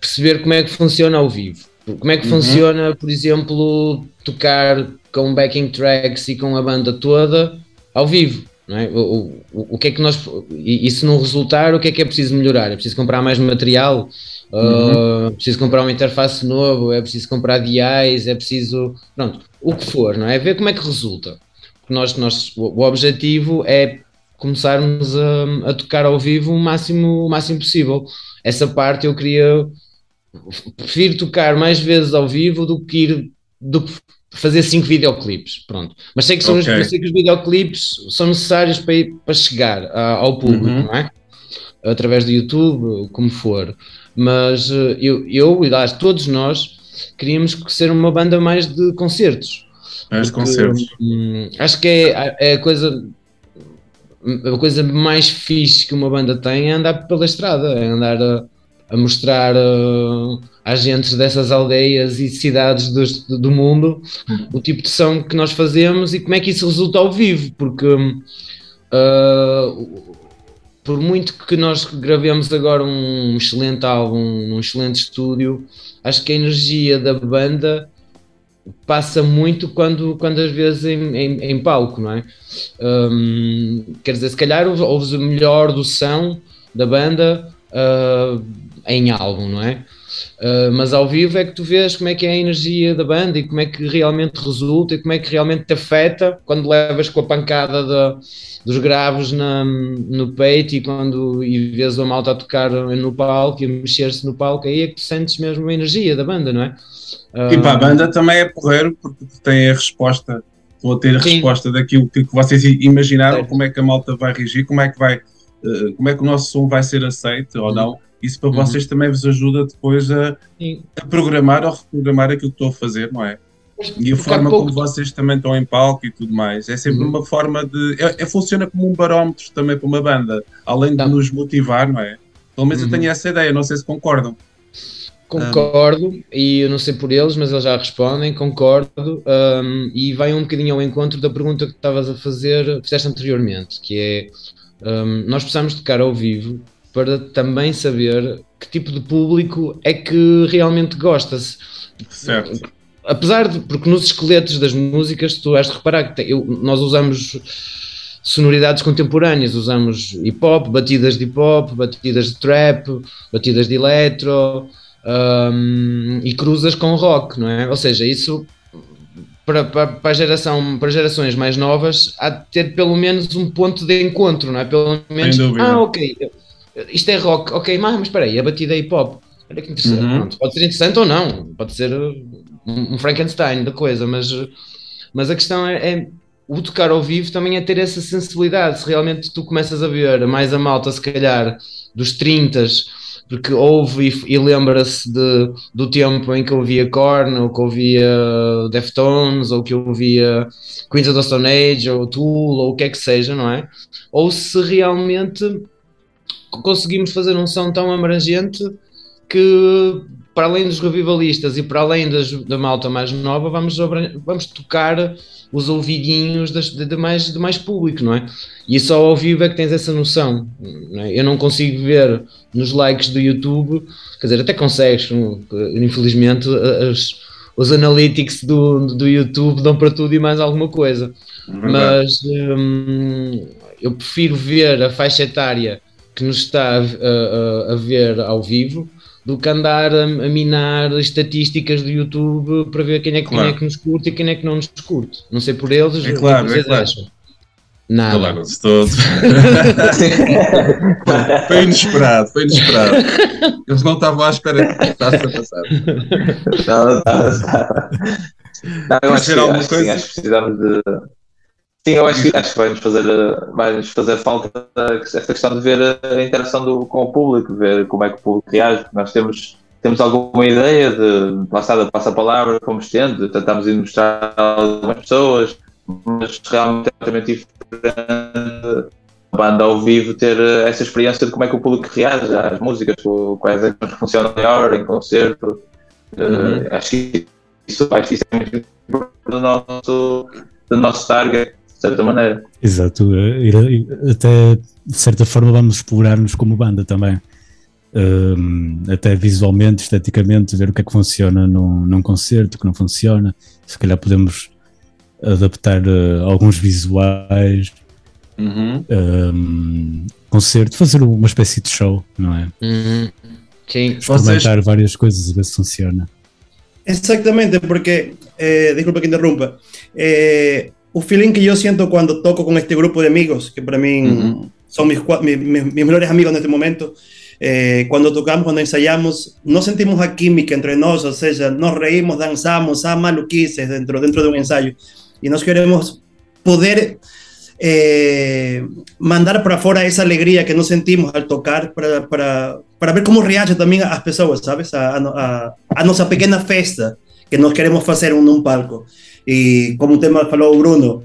perceber como é que funciona ao vivo. Como é que uhum. funciona, por exemplo, tocar com backing tracks e com a banda toda ao vivo. É? o, o, o que é que nós. E, e se não resultar, o que é que é preciso melhorar? É preciso comprar mais material? Uhum. Uh, preciso comprar uma interface novo, é preciso comprar DIs, é preciso. Pronto, o que for, não é? Ver como é que resulta. Porque nós, nós, o, o objetivo é começarmos a, a, tocar ao vivo o máximo, o máximo possível. Essa parte eu queria. Prefiro tocar mais vezes ao vivo do que ir. Do que fazer cinco videoclipes, pronto. Mas sei que, são okay. os, sei que os videoclipes são necessários para, ir, para chegar uh, ao público, uhum. não é? Através do YouTube, como for mas eh, eu, eu e acho todos nós queríamos ser uma banda mais de concertos. Mais de concertos. Hum, acho que é, é a coisa a coisa mais fixe que uma banda tem é andar pela estrada, é andar a, a mostrar uh, às gentes dessas aldeias e cidades do, do mundo o tipo de som que nós fazemos e como é que isso resulta ao vivo, porque uh, por muito que nós gravemos agora um excelente álbum, um excelente estúdio, acho que a energia da banda passa muito quando, quando às vezes em, em, em palco, não é? Um, quer dizer, se calhar ouves o melhor do som da banda uh, em álbum, não é? Uh, mas ao vivo é que tu vês como é que é a energia da banda e como é que realmente resulta e como é que realmente te afeta quando levas com a pancada da dos graves na, no peito e quando e vês a malta a tocar no palco e a mexer-se no palco, aí é que tu sentes mesmo a energia da banda, não é? E para a banda também é porreiro porque tem a resposta, ou ter a Sim. resposta daquilo que, que vocês imaginaram, certo. como é que a malta vai reagir, como é que vai, uh, como é que o nosso som vai ser aceito ou não. Isso para uhum. vocês também vos ajuda depois a, a programar ou reprogramar aquilo que estou a fazer, não é? E a forma como vocês também estão em palco e tudo mais, é sempre uhum. uma forma de. É, é, funciona como um barómetro também para uma banda, além tá. de nos motivar, não é? Pelo menos uhum. eu tenho essa ideia, não sei se concordam. Concordo, um... e eu não sei por eles, mas eles já respondem, concordo, um, e vai um bocadinho ao encontro da pergunta que estavas a fazer, fizeste anteriormente, que é um, nós precisamos tocar ao vivo para também saber que tipo de público é que realmente gosta-se. Certo. Apesar de, porque nos esqueletos das músicas tu has de reparar que tem- eu- nós usamos sonoridades contemporâneas, usamos hip hop, batidas de hip hop, batidas de trap, batidas de eletro hum, e cruzas com rock, não é? Ou seja, isso para, para, para, a geração, para gerações mais novas há de ter pelo menos um ponto de encontro, não é? Pelo menos, ah, ok, isto é rock, ok, mas, mas espera aí, a batida é hip hop. Olha que interessante. Uhum. Pronto, pode ser interessante ou não, pode ser uh, um, um Frankenstein da coisa, mas, uh, mas a questão é, é o tocar ao vivo também é ter essa sensibilidade. Se realmente tu começas a ver mais a malta, se calhar, dos 30 porque ouve e, e lembra-se do tempo em que ouvia Korn, ou que ouvia Deftones, ou que ouvia Queens of the Stone Age, ou Tool, ou o que é que seja, não é? Ou se realmente conseguimos fazer um som tão abrangente que para além dos revivalistas e para além das, da malta mais nova, vamos, vamos tocar os ouvidinhos das, de, de, mais, de mais público, não é? E só ao vivo é que tens essa noção. Não é? Eu não consigo ver nos likes do YouTube, quer dizer, até consegues, infelizmente, as, os analytics do, do YouTube dão para tudo e mais alguma coisa. Verdade. Mas hum, eu prefiro ver a faixa etária que nos está a, a, a ver ao vivo do que andar a, a, minar estatísticas do YouTube para ver quem é, que, claro. quem é que nos curte e quem é que não nos curte. Não sei por eles, é claro, o que vocês é claro. acham. Nada. Claro, estou... foi inesperado, foi inesperado. Eles não estavam à espera que estava a passar. Não, não estava. Não, eu acho que, acho, que sim, acho que precisamos de. Sim, eu acho que, acho que vai nos fazer, vai fazer falta esta questão de ver a interação do, com o público, ver como é que o público reage. Nós temos, temos alguma ideia de passada passa a palavra, fomos tendo, tentamos ir mostrar a algumas pessoas, mas realmente é completamente diferente a banda ao vivo ter essa experiência de como é que o público reage às músicas, quais é que funcionam melhor em concerto. Uhum. Uh, acho que isso, acho que isso é muito importante do nosso, do nosso target certa maneira. Exato, até de certa forma vamos explorar-nos como banda também. Um, até visualmente, esteticamente, ver o que é que funciona num, num concerto, o que não funciona. Se calhar podemos adaptar uh, alguns visuais, uhum. um, concerto, fazer uma espécie de show, não é? Uhum. Sim. Experimentar Vocês... várias coisas, a ver se funciona. Exactamente, porque, eh, disculpa que interrumpa, eh, o feeling que yo siento cuando toco con este grupo de amigos, que para mí uh -huh. son mis, mis, mis, mis, mejores amigos en este momento, eh, cuando tocamos, cuando ensayamos, no sentimos a química entre nosotros, o sea, nos reímos, danzamos, a maluquices dentro, dentro de un ensayo, y nos queremos poder eh, mandar para afuera esa alegría que nos sentimos al tocar para, para, para ver cómo reage también a las personas, ¿sabes? A, a, a nuestra pequeña festa que nos queremos hacer en un palco. Y como tema falou Bruno,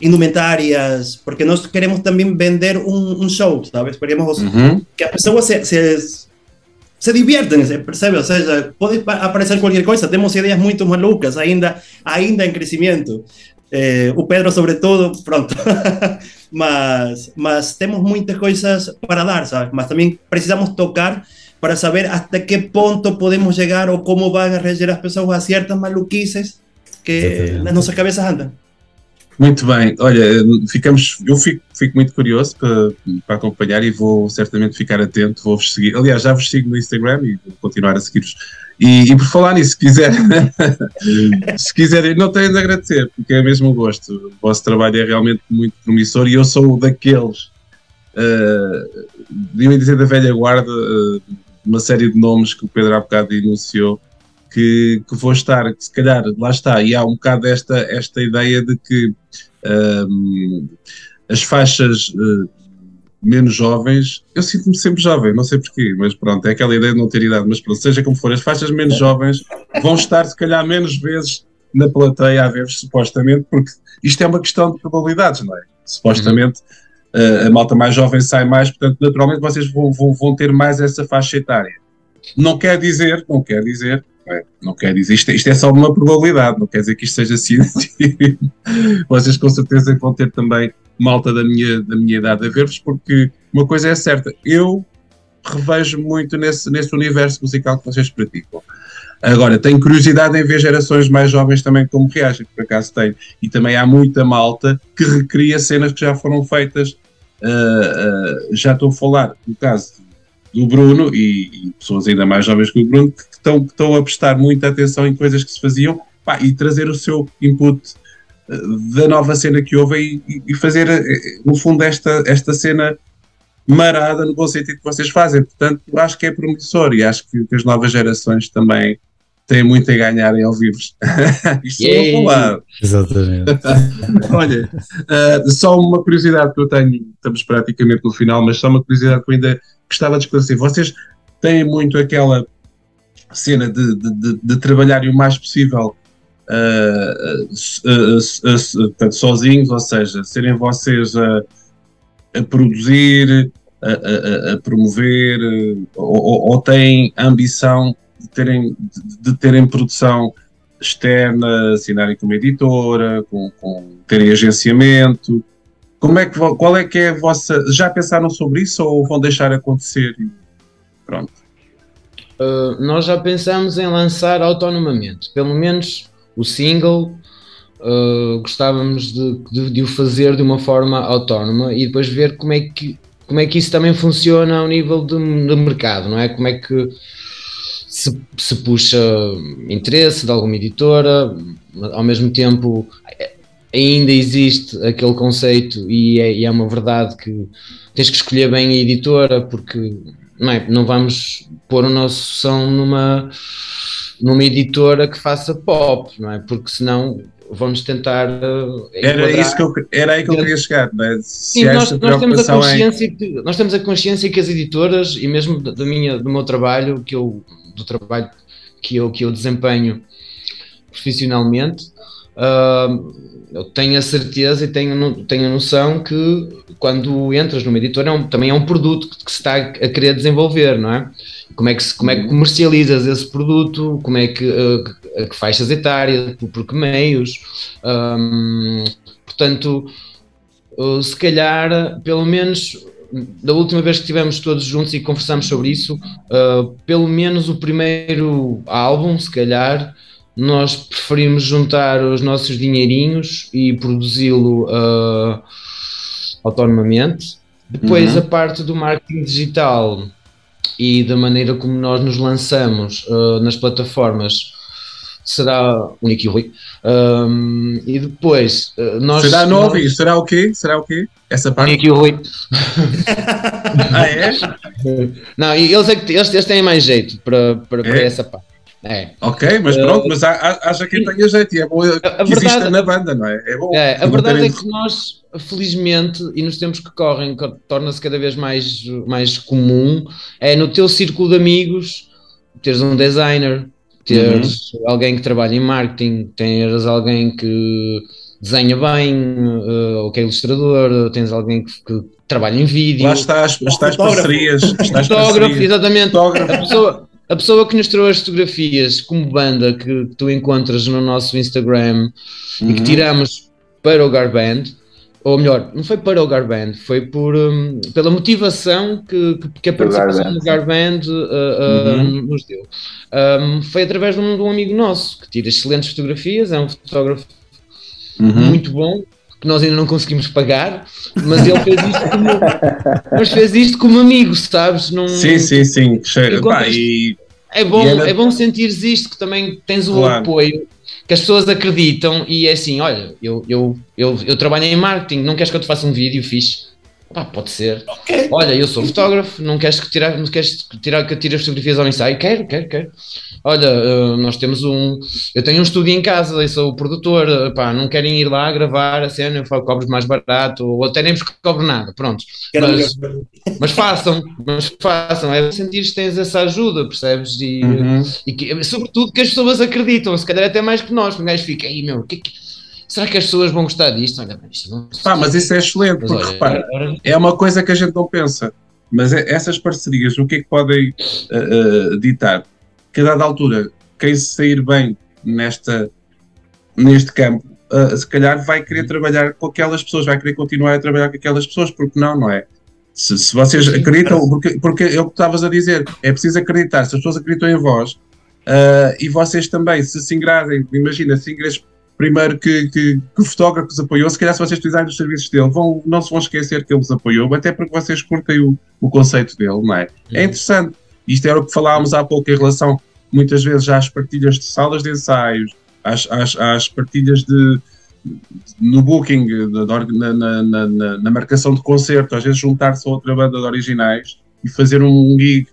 indumentarias, porque nós queremos também vender um, um show, sabes? Queremos uhum. que as pessoas se, se, se diviertem, percebe? Ou seja, pode aparecer qualquer coisa, temos ideias muito malucas, ainda, ainda em crescimento. Eh, o Pedro, sobretudo, pronto. mas, mas temos muitas coisas para dar, sabes? Mas também precisamos tocar para saber até que ponto podemos chegar ou como vão reagir as pessoas a certas maluquices que nas nossas cabeças andam. Muito bem, olha, ficamos, eu fico, fico muito curioso para, para acompanhar e vou certamente ficar atento, vou-vos seguir. Aliás, já vos sigo no Instagram e vou continuar a seguir-vos. E, e, por falar nisso, se quiser, se quiserem, não tenho de agradecer, porque é mesmo o gosto. O vosso trabalho é realmente muito promissor e eu sou daqueles, uh, deviam dizer da velha guarda, uh, uma série de nomes que o Pedro há bocado enunciou, que, que, vou estar, que se calhar, lá está, e há um bocado esta, esta ideia de que um, as faixas uh, menos jovens, eu sinto-me sempre jovem, não sei porquê, mas pronto, é aquela ideia de não ter idade, mas pronto, seja como for, as faixas menos jovens vão estar, se calhar, menos vezes na plateia a ver-vos, supostamente, porque isto é uma questão de probabilidades, não é? Supostamente uh, a malta mais jovem sai mais, portanto, naturalmente vocês vão, vão, vão ter mais essa faixa etária. Não quer dizer, não quer dizer não, é? quer dizer, isto, isto, é só uma probabilidade, não quer dizer que isto seja assim. Vocês com certeza vão ter também malta da minha, da minha idade a ver-vos, porque uma coisa é certa, eu revejo muito nesse, nesse universo musical que vocês praticam. Agora, tenho curiosidade em ver gerações mais jovens também como reagem, por acaso tenho. E também há muita malta que recria cenas que já foram feitas. Uh, uh, já estou a falar do caso do Bruno e, e, pessoas ainda mais jovens que o Bruno que estão, estão a prestar muita atenção em coisas que se faziam pá, e trazer o seu input uh, da nova cena que houve e, e, fazer, no fundo, esta, esta cena marada no bom sentido que vocês fazem. Portanto, acho que é promissor e acho que, que as novas gerações também têm muito a ganhar em ao vivo. Isto yeah. sou falar. Exatamente. Olha, uh, só uma curiosidade que eu tenho, estamos praticamente no final, mas só uma curiosidade que eu ainda gostava de esclarecer. Vocês têm muito aquela cena de, de, de, de trabalharem o mais possível uh, uh, sozinhos, ou seja, serem vocês a, a produzir, a, a, a promover, ou, ou têm ambição de terem, de, terem produção externa, assinarem como editora, com, com terem agenciamento. Como é que, qual é que é a vossa. Já pensaram sobre isso ou vão deixar acontecer? Pronto. Uh, nós já pensamos em lançar autonomamente, pelo menos o single. Uh, gostávamos de, de, de, o fazer de uma forma autónoma e depois ver como é que, como é que isso também funciona ao nível de, de mercado, não é? Como é que se, se puxa interesse de alguma editora, ao mesmo tempo ainda existe aquele conceito e é, e é, uma verdade que tens que escolher bem a editora porque não, é, não vamos pôr o nosso som numa, numa editora que faça pop, não é? Porque senão vamos tentar. Uh, era, isso que eu, era aí que eu queria chegar, não é? Se Sim, nós, nós, temos a consciência em... que, nós temos a consciência que as editoras, e mesmo da minha, do meu trabalho, que eu do trabalho que eu, que eu desempenho profissionalmente, uh, eu tenho a certeza e tenho, tenho a noção que quando entras numa editora é um, também é um produto que, que, se está a querer desenvolver, não é? Como é que, se, como é que comercializas esse produto, como é que, uh, que faixas etárias, por, por que meios, um, portanto, uh, se calhar, pelo menos da última vez que estivemos todos juntos e conversamos sobre isso, uh, pelo menos o primeiro álbum, se calhar, nós preferimos juntar os nossos dinheirinhos e produzi-lo uh, autonomamente. Depois, uhum. a parte do marketing digital e da maneira como nós nos lançamos uh, nas plataformas será o Nicky Rui. Um, e depois nós. Será novo? Nós... Será o quê? Será o quê? Essa parte. Nicky Rui. ah, é? Não, eles, é que, eles, eles têm mais jeito para, para, é? para essa parte. É. Ok, mas pronto, mas haja quem tenha jeito e é bom a, a que verdade, na banda, não é? É bom. É, a verdade é que nós, felizmente, e nos tempos que correm, torna-se cada vez mais, mais comum, é no teu círculo de amigos teres um designer, teres uhum. alguém que trabalha em marketing, teres alguém que desenha bem, uh, ou que é ilustrador, tens alguém que, que trabalha em vídeo. Lá estás, estás parcerias. Estás fotógrafo, exatamente. Fotógrafo. A, pessoa, a pessoa que nos trouxe as fotografias como banda que, que, tu encontras no nosso Instagram uhum. e que uhum. tiramos para o Garband, ou melhor, não foi para o Garband, foi por, um, pela motivação que, que, que a participação do Garband uh, uh, uhum. nos deu. Um, foi através de um, de um amigo nosso que tira excelentes fotografias, é um fotógrafo uhum. muito bom, que nós ainda não conseguimos pagar, mas ele fez isto como, mas fez isto como amigo, sabes? Num, sim, sim, sim. Pá, e, é, bom, era... é bom sentires isto, que também tens o claro. apoio, que as pessoas acreditam e é assim, olha, eu, eu, eu, eu trabalho em marketing, não queres que eu te faça um vídeo fixe? Pá, pode ser. Okay. Olha, eu sou fotógrafo, não queres que tirar, não queres tirar que tire as fotografias ao ensaio? Quero, quero, quero. Olha, uh, nós temos um. Eu tenho um estúdio em casa e sou o produtor. Uh, pá, não querem ir lá gravar a cena, eu falo, cobres mais barato, ou até nem vos cobro nada, pronto. Mas, mas, façam, mas façam. É sentir que tens essa ajuda, percebes? E, uhum. e que, sobretudo que as pessoas acreditam, se calhar até mais que nós, porque o gajo fica aí, meu, que, que será que as pessoas vão gostar disto? Olha, isto não ah, mas isso é excelente, mas, porque olha, repara, é, é uma coisa que a gente não pensa, mas é, essas parcerias, o que é que podem uh, uh, ditar? Que a dada altura, quem sair bem nesta, neste campo, uh, se calhar vai querer trabalhar com aquelas pessoas, vai querer continuar a trabalhar com aquelas pessoas, porque não, não é? Se, se vocês Sim, acreditam, parece- porque, porque é o que estavas a dizer, é preciso acreditar, se as pessoas acreditam em vós, ah, e vocês também, se se engrasem, imagina, se ingressem primeiro que, que, que o fotógrafo os apoiou, se calhar se vocês utilizarem os serviços dele, vão, não se vão esquecer que ele vos apoiou, até porque vocês curtem o, o conceito dele, não é? É interessante. Isto era o que falávamos há pouco em relação, muitas vezes, às partilhas de salas de ensaios, às, às, às partilhas de no booking, na, na, na, na- marcação de concerto, às vezes juntar-se a outra banda de originais e fazer um gig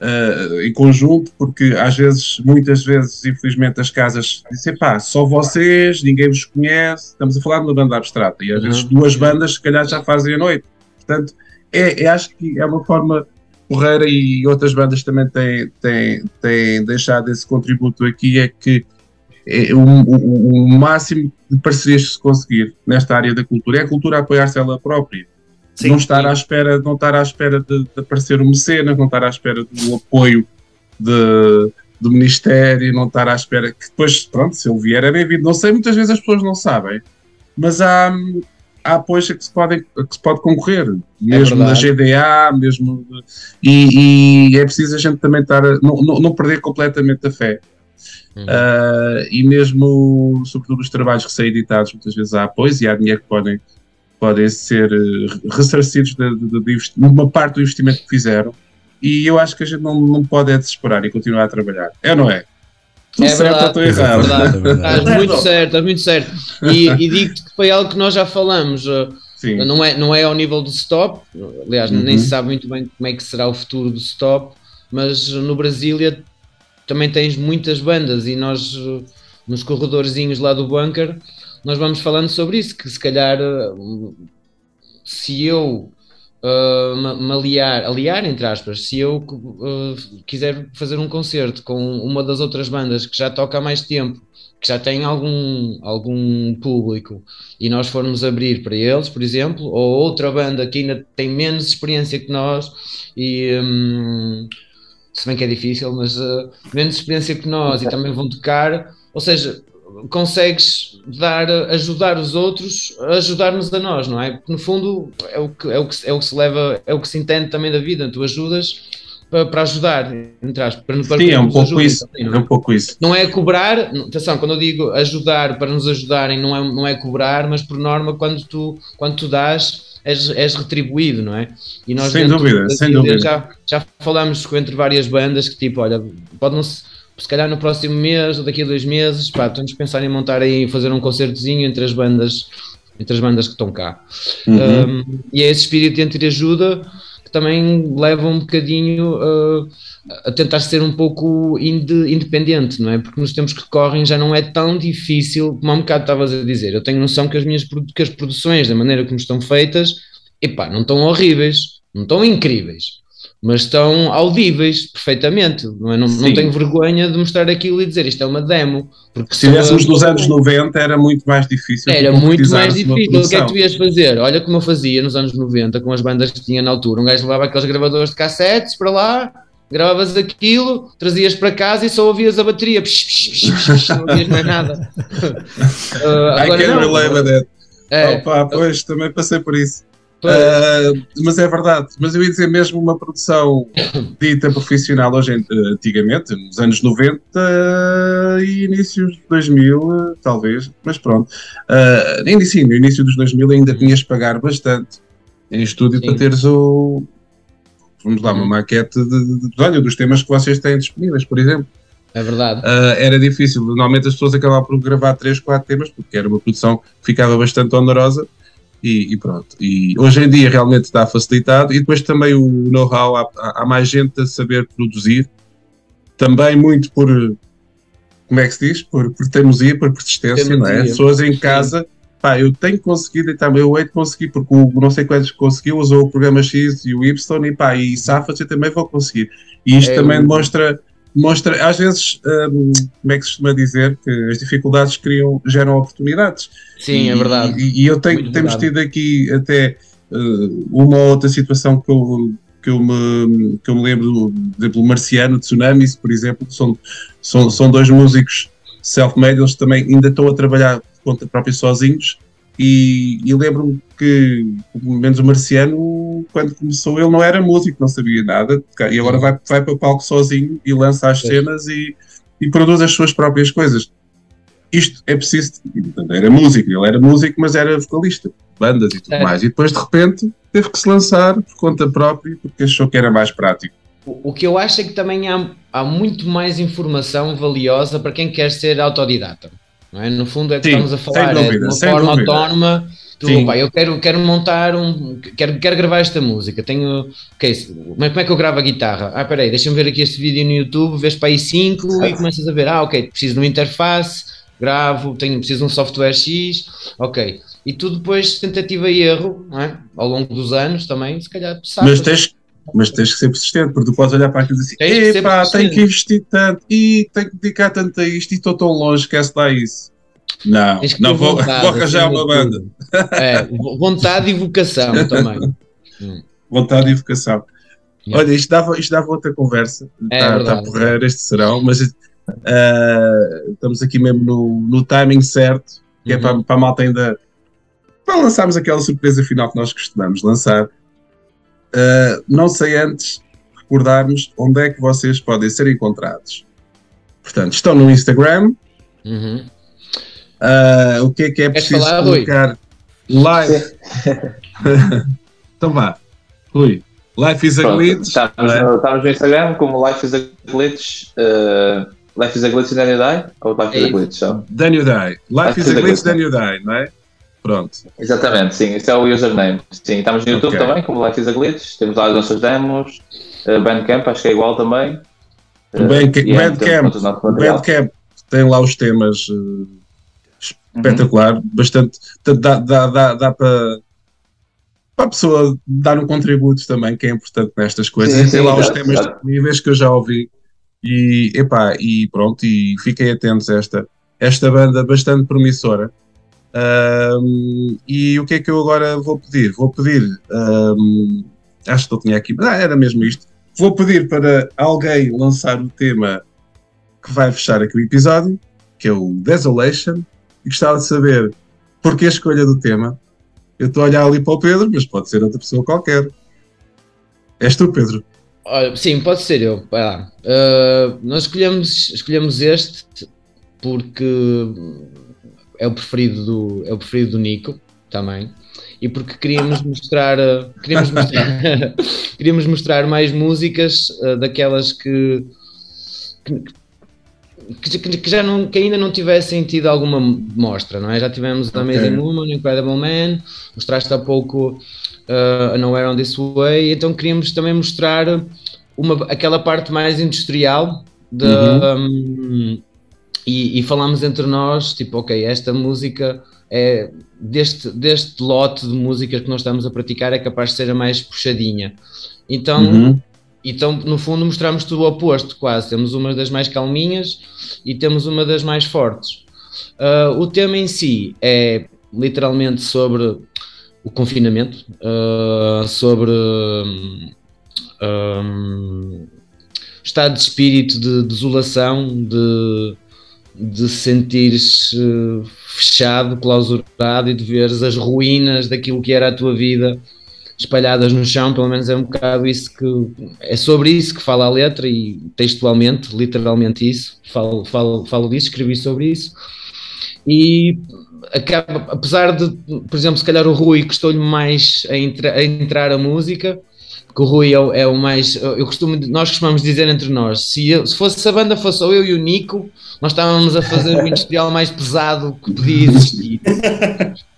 eh, em conjunto, porque às vezes, muitas vezes, infelizmente, as casas dizem pá, só vocês, ninguém vos conhece, estamos a falar de uma banda abstrata, e às vezes duas bandas, se calhar, já fazem a noite. Portanto, é, é- acho que é uma forma porreira e outras bandas também têm, têm, têm deixado esse contributo aqui, é que é o, o- o máximo de parcerias que se conseguir nesta área da cultura é a cultura apoiar-se ela própria. Sim, não estar sim. à espera, não estar à espera de, de aparecer um mecenas, não estar à espera do apoio de- do Ministério, não estar à espera que depois, pronto, se ele vier é bem-vindo. Não sei, muitas vezes as pessoas não sabem, mas há, há apoios a que se, podem, a que se pode concorrer, mesmo da verdade. GDA, mesmo de- e, e é preciso a gente também estar a, não, não, não perder completamente a fé. Uh, e mesmo, sobretudo, os trabalhos que são editados, muitas vezes há apoios e há dinheiro que podem, podem ser uh, ressarcidos de, de, de, investi- uma parte do investimento que fizeram. E eu acho que a gente não, não pode é desesperar e continuar a trabalhar. É ou não é? É estou verdade, errado? é verdade. É verdade. Estás muito certo, estás muito certo. E, e digo-te que foi algo que nós já falamos. uh, Sim. Não é, não é ao nível do stop, aliás, Uhum. nem se sabe muito bem como é que será o futuro do stop, mas no Brasília também tens muitas bandas e nós, uh, nos corredorzinhos lá do bunker, nós vamos falando sobre isso, que se calhar uh, se eu uh, me aliar, aliar entre aspas, se eu uh, quiser fazer um concerto com uma das outras bandas que já toca há mais tempo, que já tem algum, algum público, e nós formos abrir para eles, por exemplo, ou outra banda que ainda tem menos experiência que nós, e hum, se bem que é difícil, mas uh, menos experiência que nós e também vão tocar, ou seja, consegues dar, ajudar os outros a ajudar-nos a nós, não é? Porque no fundo é o que, é o que, é o que se leva, é o que se entende também da vida, tu ajudas para, para ajudar, entre aspas, para, para Sim, é um pouco isso. também, É não é? um pouco isso. Não é cobrar, atenção, quando eu digo ajudar para nos ajudarem, não é, não é cobrar, mas por norma, quando tu, quando tu dás, és, és retribuído, não é? E nós Sem dúvida, da sem dúvida. Já, já falámos entre várias bandas que tipo, olha, pode não se, se calhar no próximo mês ou daqui a dois meses, pá, estamos a pensar em montar aí, fazer um concertozinho entre as bandas, entre as bandas que estão cá. Uhum. Um, e é esse espírito de entreajuda que também leva um bocadinho uh, a tentar ser um pouco inde- independente, não é? Porque nos tempos que correm já não é tão difícil, como há um bocado estavas a dizer. Eu tenho noção que as minhas que as produções, da maneira como estão feitas, epá, não estão horríveis, não estão incríveis, mas estão audíveis perfeitamente. Não, é? não, não tenho vergonha de mostrar aquilo e dizer isto é uma demo. Porque Se estivéssemos são- nos anos 90, era muito mais difícil. era muito mais difícil. O que é que tu ias fazer? Olha como eu fazia nos anos 90 com as bandas que tinha na altura. Um gajo levava aqueles gravadores de cassetes para lá, gravavas aquilo, trazias para casa e só ouvias a bateria. Psh, psh, psh, psh, psh, não ouvias mais nada. Uh, I agora can não. relate with that. É, Opa, pois, também passei por isso. Ah, mas é verdade. Mas eu ia dizer mesmo uma produção dita profissional hoje, antigamente, nos anos 90 e inícios de 2000, eh, talvez, mas pronto. Ah, ainda sim, no início dos 2000 ainda tinhas de pagar bastante em estúdio Sim. para teres o. Vamos lá, uma Uhum. maquete de, de, olha, dos temas que vocês têm disponíveis, por exemplo. é verdade. Ah, era difícil. Normalmente as pessoas acabavam por gravar 3, 4 temas, porque era uma produção que ficava bastante onerosa e, e pronto. E hoje em dia realmente está facilitado e depois também o know-how, há, há- mais gente a saber produzir, também muito por, como é que se diz? Por, por teimosia, por persistência, não é? Pessoas em casa, pá, eu tenho conseguido e também eu hei de conseguir, porque o não sei quantos conseguiu, usou o programa X e o Y e pá, e safa-se eu também vou conseguir. E isto É também o- demonstra mostra, às vezes, hum, como é que se costuma dizer, que as dificuldades criam, geram oportunidades. Sim, é E- verdade. E, e eu tenho, Muito temos verdade. tido aqui até uh, uma ou outra situação que eu, que eu, me, que eu me lembro, por exemplo, o Marciano, Tsunamis, por exemplo, são, são, são dois músicos self-made, eles também ainda estão a trabalhar por conta própria sozinhos. E, e lembro-me que, pelo menos o Marciano, quando começou, ele não era músico, não sabia nada, e agora vai, vai para o palco sozinho e lança as cenas e, e produz as suas próprias coisas. Isto é preciso. Era músico, ele era músico, mas era vocalista, bandas e tudo É. mais. E depois, de repente, teve que se lançar por conta própria, porque achou que era mais prático. O, que eu acho é que também há, há muito mais informação valiosa para quem quer ser autodidata. É? No fundo é que Sim, estamos a falar, é dúvida, de uma forma dúvida. autónoma. Tu, Sim. pá, eu quero, quero montar um. Quero, quero gravar esta música. Tenho. ok, se- como é como é que eu gravo a guitarra? Ah, peraí, deixa-me ver aqui este vídeo no YouTube, vês para aí 5 e começas a ver. Ah, ok, preciso de uma interface, gravo, tenho, preciso de um software X, ok. E tu depois, tentativa e erro, é? ao longo dos anos também, se calhar sabes. Mas tens, mas tens que ser persistente, porque tu podes olhar para aquilo e dizer: ser epá, tenho que investir tanto, e tenho que dedicar tanto a isto, e estou tão longe, esquece lá isso. Não, não vou, vontade, vou arranjar acima uma banda. É, vo- vontade e vocação também. Vontade e vocação. Yeah. Olha, isto dava, isto dava outra conversa. É Está verdade. tá porreiro este serão, mas ah, estamos aqui mesmo no, no timing certo, que é Uhum. para, para a malta ainda. Para lançarmos aquela surpresa final que nós costumamos lançar. Ah, não sei antes recordarmos onde é que vocês podem ser encontrados. Portanto, estão no Instagram. Uhum. Ah, o que é que é Queres preciso falar, Rui? colocar? Live. então vá, Rui. Life is a Pronto, glitch. estamos, não é? no, estamos no Instagram como Life is a Glitch. eh, Life is a Glitch Daniel Die? Ou Life is a É Glitch? Só? You die. Life is a glitch, you die, não é? Pronto. Exatamente, sim, esse é o username. Sim, estamos no YouTube Ok. também, como Life is a Glitch. Temos lá as nossas demos. eh, Bandcamp, acho que é igual também. É, Bandcamp, material. Bandcamp tem lá os temas espetacular, bastante. portanto, Dá, dá, dá, dá para, para a pessoa dar um contributo também, que é importante nestas coisas. Sim, e tem sim, lá os temas exato. disponíveis que eu já ouvi. E, epá, e pronto, e fiquem atentos a esta, esta banda bastante promissora. Ahm, e o que é que eu agora vou pedir? Vou pedir, ahm, acho que eu tinha aqui, ah, era mesmo isto. Vou pedir para alguém lançar o tema que vai fechar aqui o episódio, que é o Desolation, e gostava de saber porque a escolha do tema. Eu estou a olhar ali para o Pedro, mas pode ser outra pessoa qualquer. És tu, Pedro? Olha, sim, pode ser eu. Uh, nós escolhemos, escolhemos este porque é o preferido do, é o preferido do Nico também. E porque queríamos mostrar, uh, queríamos mostrar, queríamos mostrar mais músicas uh, daquelas que, que, que- que já não, que ainda não tivessem tido alguma mostra, não é? Já tivemos Ok. Amazing Woman, Incredible Man, mostraste há pouco uh, Nowhere on This Way, então queríamos também mostrar uma, aquela parte mais industrial da, um, e, e falámos entre nós, tipo, ok, esta música é deste, deste lote de músicas que nós estamos a praticar é capaz de ser a mais puxadinha. Então, Uhum. Então, no fundo, mostramos tudo o oposto, quase. Temos uma das mais calminhas e temos uma das mais fortes. Ah, o tema em si é literalmente sobre o confinamento, ah, sobre hum, hum, estado de espírito de desolação, de, de sentires fechado, clausurado e de veres as ruínas daquilo que era a tua vida espalhadas no chão, pelo menos é um bocado isso que é sobre isso que fala a letra e textualmente, literalmente isso, falo, falo, falo disso, escrevi sobre isso e acaba, apesar de, por exemplo, se calhar o Rui custou-lhe mais a, entra, a entrar a música, que o Rui é o, é o mais, eu costumo, nós costumamos dizer entre nós, se, eu, se fosse se a banda fosse eu e o Nico, nós estávamos a fazer o industrial mais pesado que podia existir.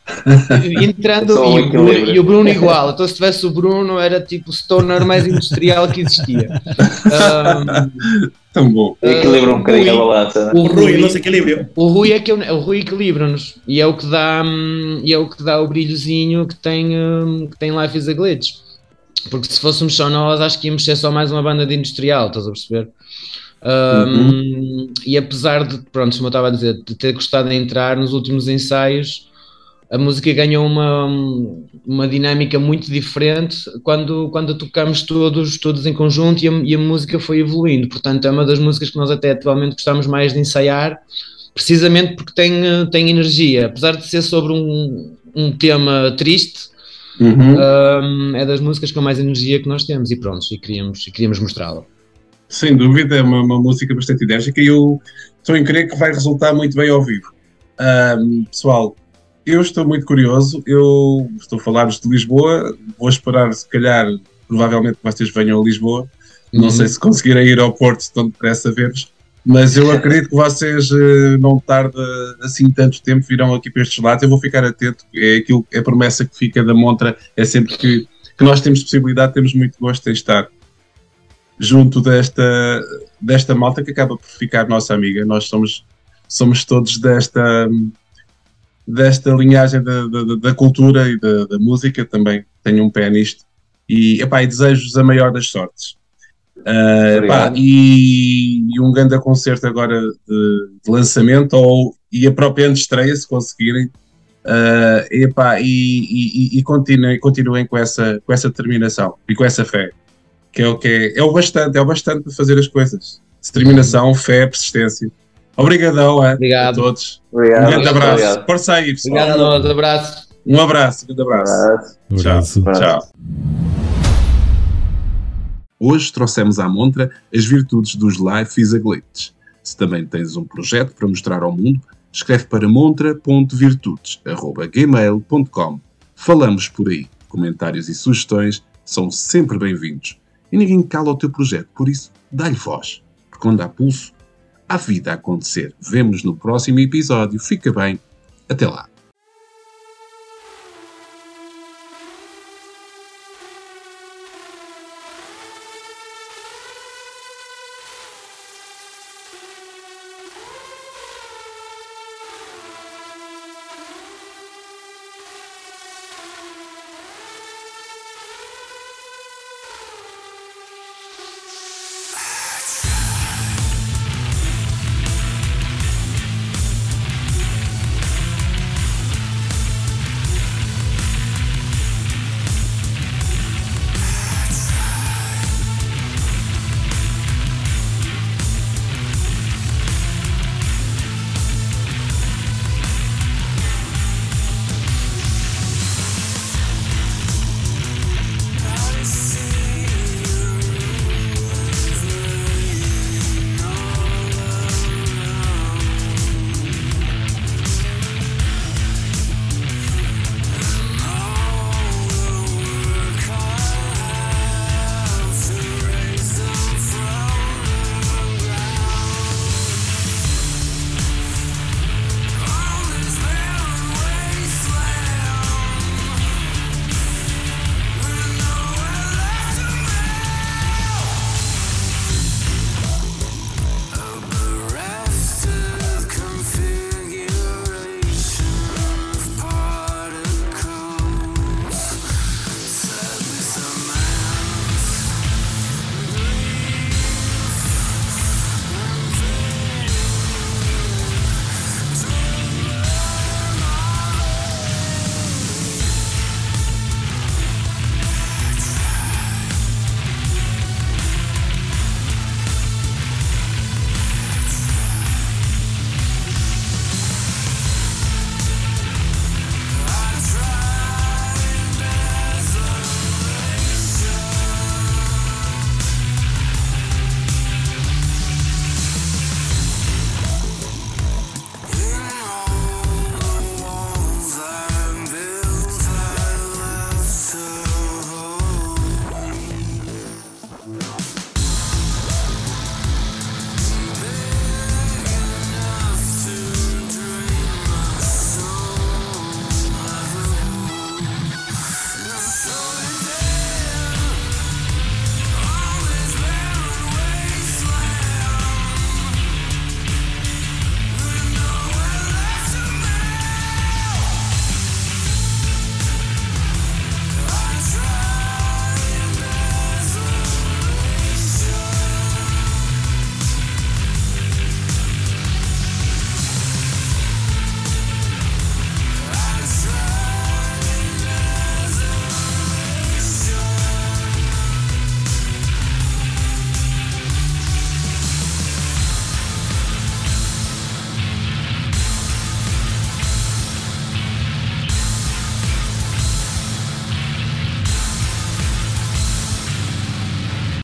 Entrando um e, o Bruno, e o Bruno igual, então se tivesse o Bruno era tipo o stoner mais industrial que existia. Um, Tão bom. Equilibra um bocadinho a balança. né? o O Rui, Rui, nosso equilíbrio. o Rui é que é o, o Rui equilibra-nos e é o que dá hum, e é o que dá o brilhozinho que tem hum, que tem Life is a Glitch. Porque se fôssemos só nós, acho que íamos ser só mais uma banda de industrial, estás a perceber? Hum, E apesar de, pronto, como eu estava a dizer, de ter gostado de entrar nos últimos ensaios, a música ganhou uma, uma dinâmica muito diferente quando, quando a tocamos todos, todos em conjunto e a, e a música foi evoluindo. Portanto, é uma das músicas que nós até atualmente gostamos mais de ensaiar, precisamente porque tem, tem energia. Apesar de ser sobre um, um tema triste, Uhum. Um, é das músicas com mais energia que nós temos e pronto, e queríamos, e queríamos mostrá-la. Sem dúvida, é uma, uma música bastante enérgica e eu estou em crer que vai resultar muito bem ao vivo. Um, pessoal, eu estou muito curioso, eu estou a falar-vos de Lisboa, vou esperar, se calhar, provavelmente que vocês venham a Lisboa. Não Uhum. sei se conseguirem ir ao Porto tão depressa ver-vos, mas eu acredito que vocês eh, não tarde assim tanto tempo virão aqui para estes lados. Eu vou ficar atento, é aquilo, é a promessa que fica da montra, é sempre que, que nós temos possibilidade, temos muito gosto em estar junto desta, desta malta que acaba por ficar nossa amiga. Nós somos, somos todos desta, desta linhagem da, da, da cultura e da, da música também. Tenho um pé nisto. E, epá, e desejo-vos a maior das sortes. Ah, epá, e, e um grande concerto agora de, de lançamento ou, e a própria estreia se conseguirem. Ah, epá, e, e, e- e continuem, continuem com, essa, com essa determinação e com essa fé que é o que é, é o bastante, é o bastante para fazer as coisas. Determinação, fé, persistência. Obrigadão é, a Obrigado. todos. Obrigado. um grande abraço. Obrigado. Força aí, pessoal. Obrigado a nós, abraço. Um abraço, um grande abraço. Abraço. Abraço. Tchau. Tchau. Hoje trouxemos à montra as virtudes dos Life is a Glitch. Se também tens um projeto para mostrar ao mundo, escreve para montra.virtudes.gmail.com Falamos por aí. Comentários e sugestões são sempre bem-vindos. E ninguém cala o teu projeto, por isso, dá-lhe voz. Porque quando há pulso, há vida a acontecer. Vemo-nos no próximo episódio. Fica bem. Até lá.